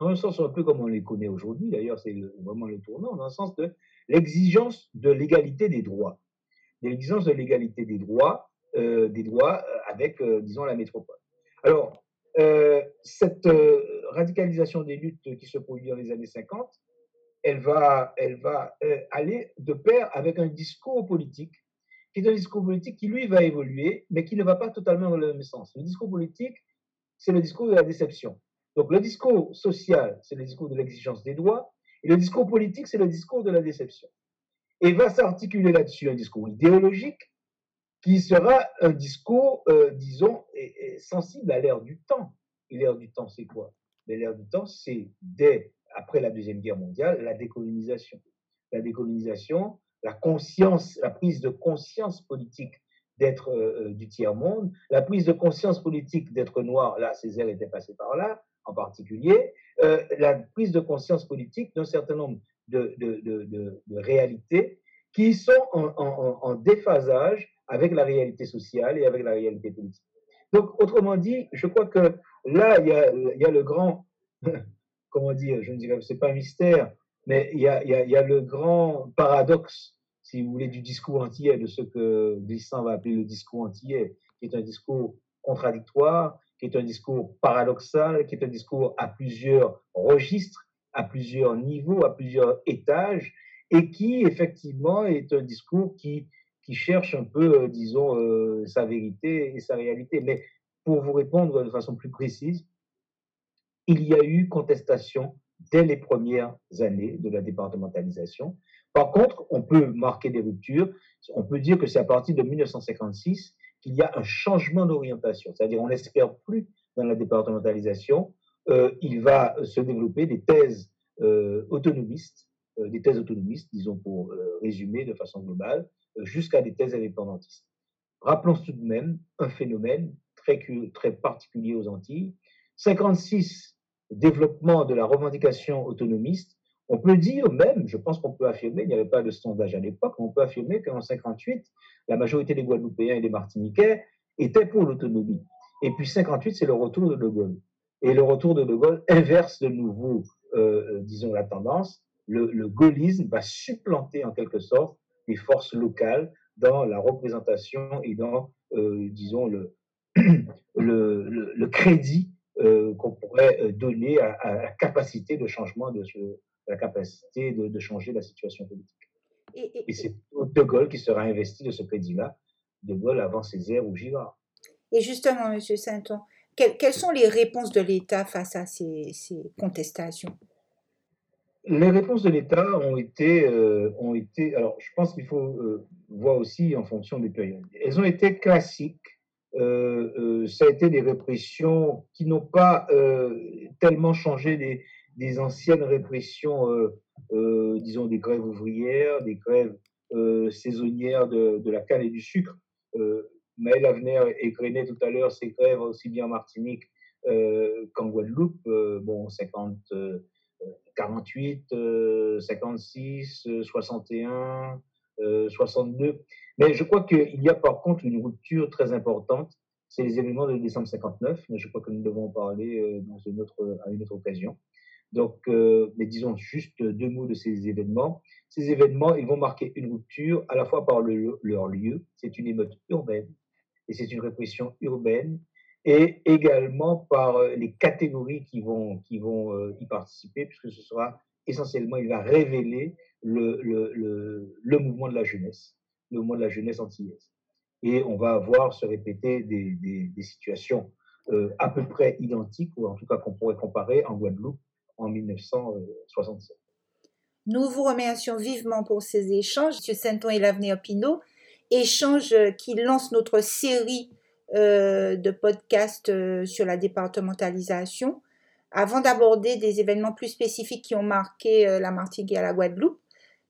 dans un sens un peu comme on les connaît aujourd'hui, d'ailleurs, c'est vraiment le tournant, dans le sens de l'exigence de l'égalité des droits. L'exigence de l'égalité des droits, des droits euh, avec, euh, disons, la métropole. Alors, cette radicalisation des luttes qui se produit dans les années 50, elle va, elle va aller de pair avec un discours politique, qui est un discours politique qui, lui, va évoluer, mais qui ne va pas totalement dans le même sens. Le discours politique, c'est le discours de la déception. Donc le discours social, c'est le discours de l'exigence des droits, et le discours politique, c'est le discours de la déception. Et va s'articuler là-dessus un discours idéologique qui sera un discours, euh, disons, sensible à l'ère du temps. Et l'ère du temps, c'est quoi? L'ère du temps, c'est dès après la Deuxième Guerre mondiale, la décolonisation. La décolonisation, la conscience, la prise de conscience politique d'être euh, euh, du tiers-monde, la prise de conscience politique d'être noir, là, Césaire était passé par là, en particulier, la prise de conscience politique d'un certain nombre de, réalités qui sont en, déphasage avec la réalité sociale et avec la réalité politique. Donc, autrement dit, je crois que là, il y a, le grand, comment dire, je ne dirais, c'est pas un mystère, mais il y a, le grand paradoxe si vous voulez, du discours antillais, de ce que Glissant va appeler le discours antillais, qui est un discours contradictoire, qui est un discours paradoxal, qui est un discours à plusieurs registres, à plusieurs niveaux, à plusieurs étages, et qui, effectivement, est un discours qui, qui cherche un peu, euh, disons, euh, sa vérité et sa réalité. Mais pour vous répondre de façon plus précise, il y a eu contestation dès les premières années de la départementalisation. Par contre, on peut marquer des ruptures. On peut dire que c'est à partir de 1956 qu'il y a un changement d'orientation. C'est-à-dire, on n'espère plus dans la départementalisation. Euh, il va se développer des thèses autonomistes, des thèses autonomistes, disons pour résumer de façon globale, jusqu'à des thèses indépendantistes. Rappelons tout de même un phénomène très, très particulier aux Antilles. 56 développement de la revendication autonomiste, on peut dire même, je pense qu'on peut affirmer, il n'y avait pas de sondage à l'époque, on peut affirmer qu'en 58, la majorité des Guadeloupéens et des Martiniquais étaient pour l'autonomie. Et puis 58, c'est le retour de De Gaulle. Et le retour de De Gaulle inverse de nouveau, euh, euh, disons, la tendance. Le, le gaullisme va supplanter en quelque sorte les forces locales dans la représentation et dans, euh, disons, le, le, le, le crédit euh, qu'on pourrait euh, donner à, à, la capacité de changement, de, ce, la capacité de, de, changer la situation politique. Et, et, et c'est De Gaulle qui sera investi de ce crédit-là, De Gaulle avant Césaire ou Girard. Et justement, M. Sainton, quelles, quelles, sont les réponses de l'État face à ces, ces, contestations? Les réponses de l'État ont été, euh, ont été, alors je pense qu'il faut euh, voir aussi en fonction des périodes. Elles ont été classiques euh, euh, ça a été des répressions qui n'ont pas euh, tellement changé des, anciennes répressions, euh, disons des grèves ouvrières, des grèves saisonnières de, la canne et du sucre. Maël Avenir égrenait tout à l'heure ces grèves aussi bien en Martinique qu'en Guadeloupe. bon, 50, 48, 56, 61, 62. Mais je crois qu'il y a par contre une rupture très importante, c'est les événements de décembre 59, mais je crois que nous devons en parler euh, à une autre occasion. Donc, euh, mais disons juste deux mots de ces événements. Ces événements, ils vont marquer une rupture à la fois par le, leur lieu, c'est une émeute urbaine, et c'est une répression urbaine, et également par euh, les catégories qui vont, vont y participer, puisque ce sera essentiellement, il va révéler le, mouvement de la jeunesse le mois de la jeunesse antillaise. Et on va voir se répéter des situations euh, à peu près identiques, ou en tout cas qu'on pourrait comparer en Guadeloupe en 1967. Nous vous remercions vivement pour ces échanges, M. Sainton et l'avenir Pinot, échanges qui lancent notre série euh, de podcasts euh, sur la départementalisation. Avant d'aborder des événements plus spécifiques qui ont marqué euh, la Martinique et la Guadeloupe,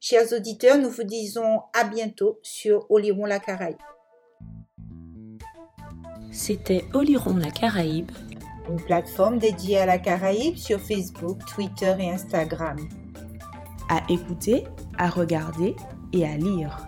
Chers auditeurs, nous vous disons à bientôt sur Oliron la Caraïbe. C'était Oliron la Caraïbe, une plateforme dédiée à la Caraïbe sur Facebook, Twitter et Instagram. À écouter, à regarder et à lire.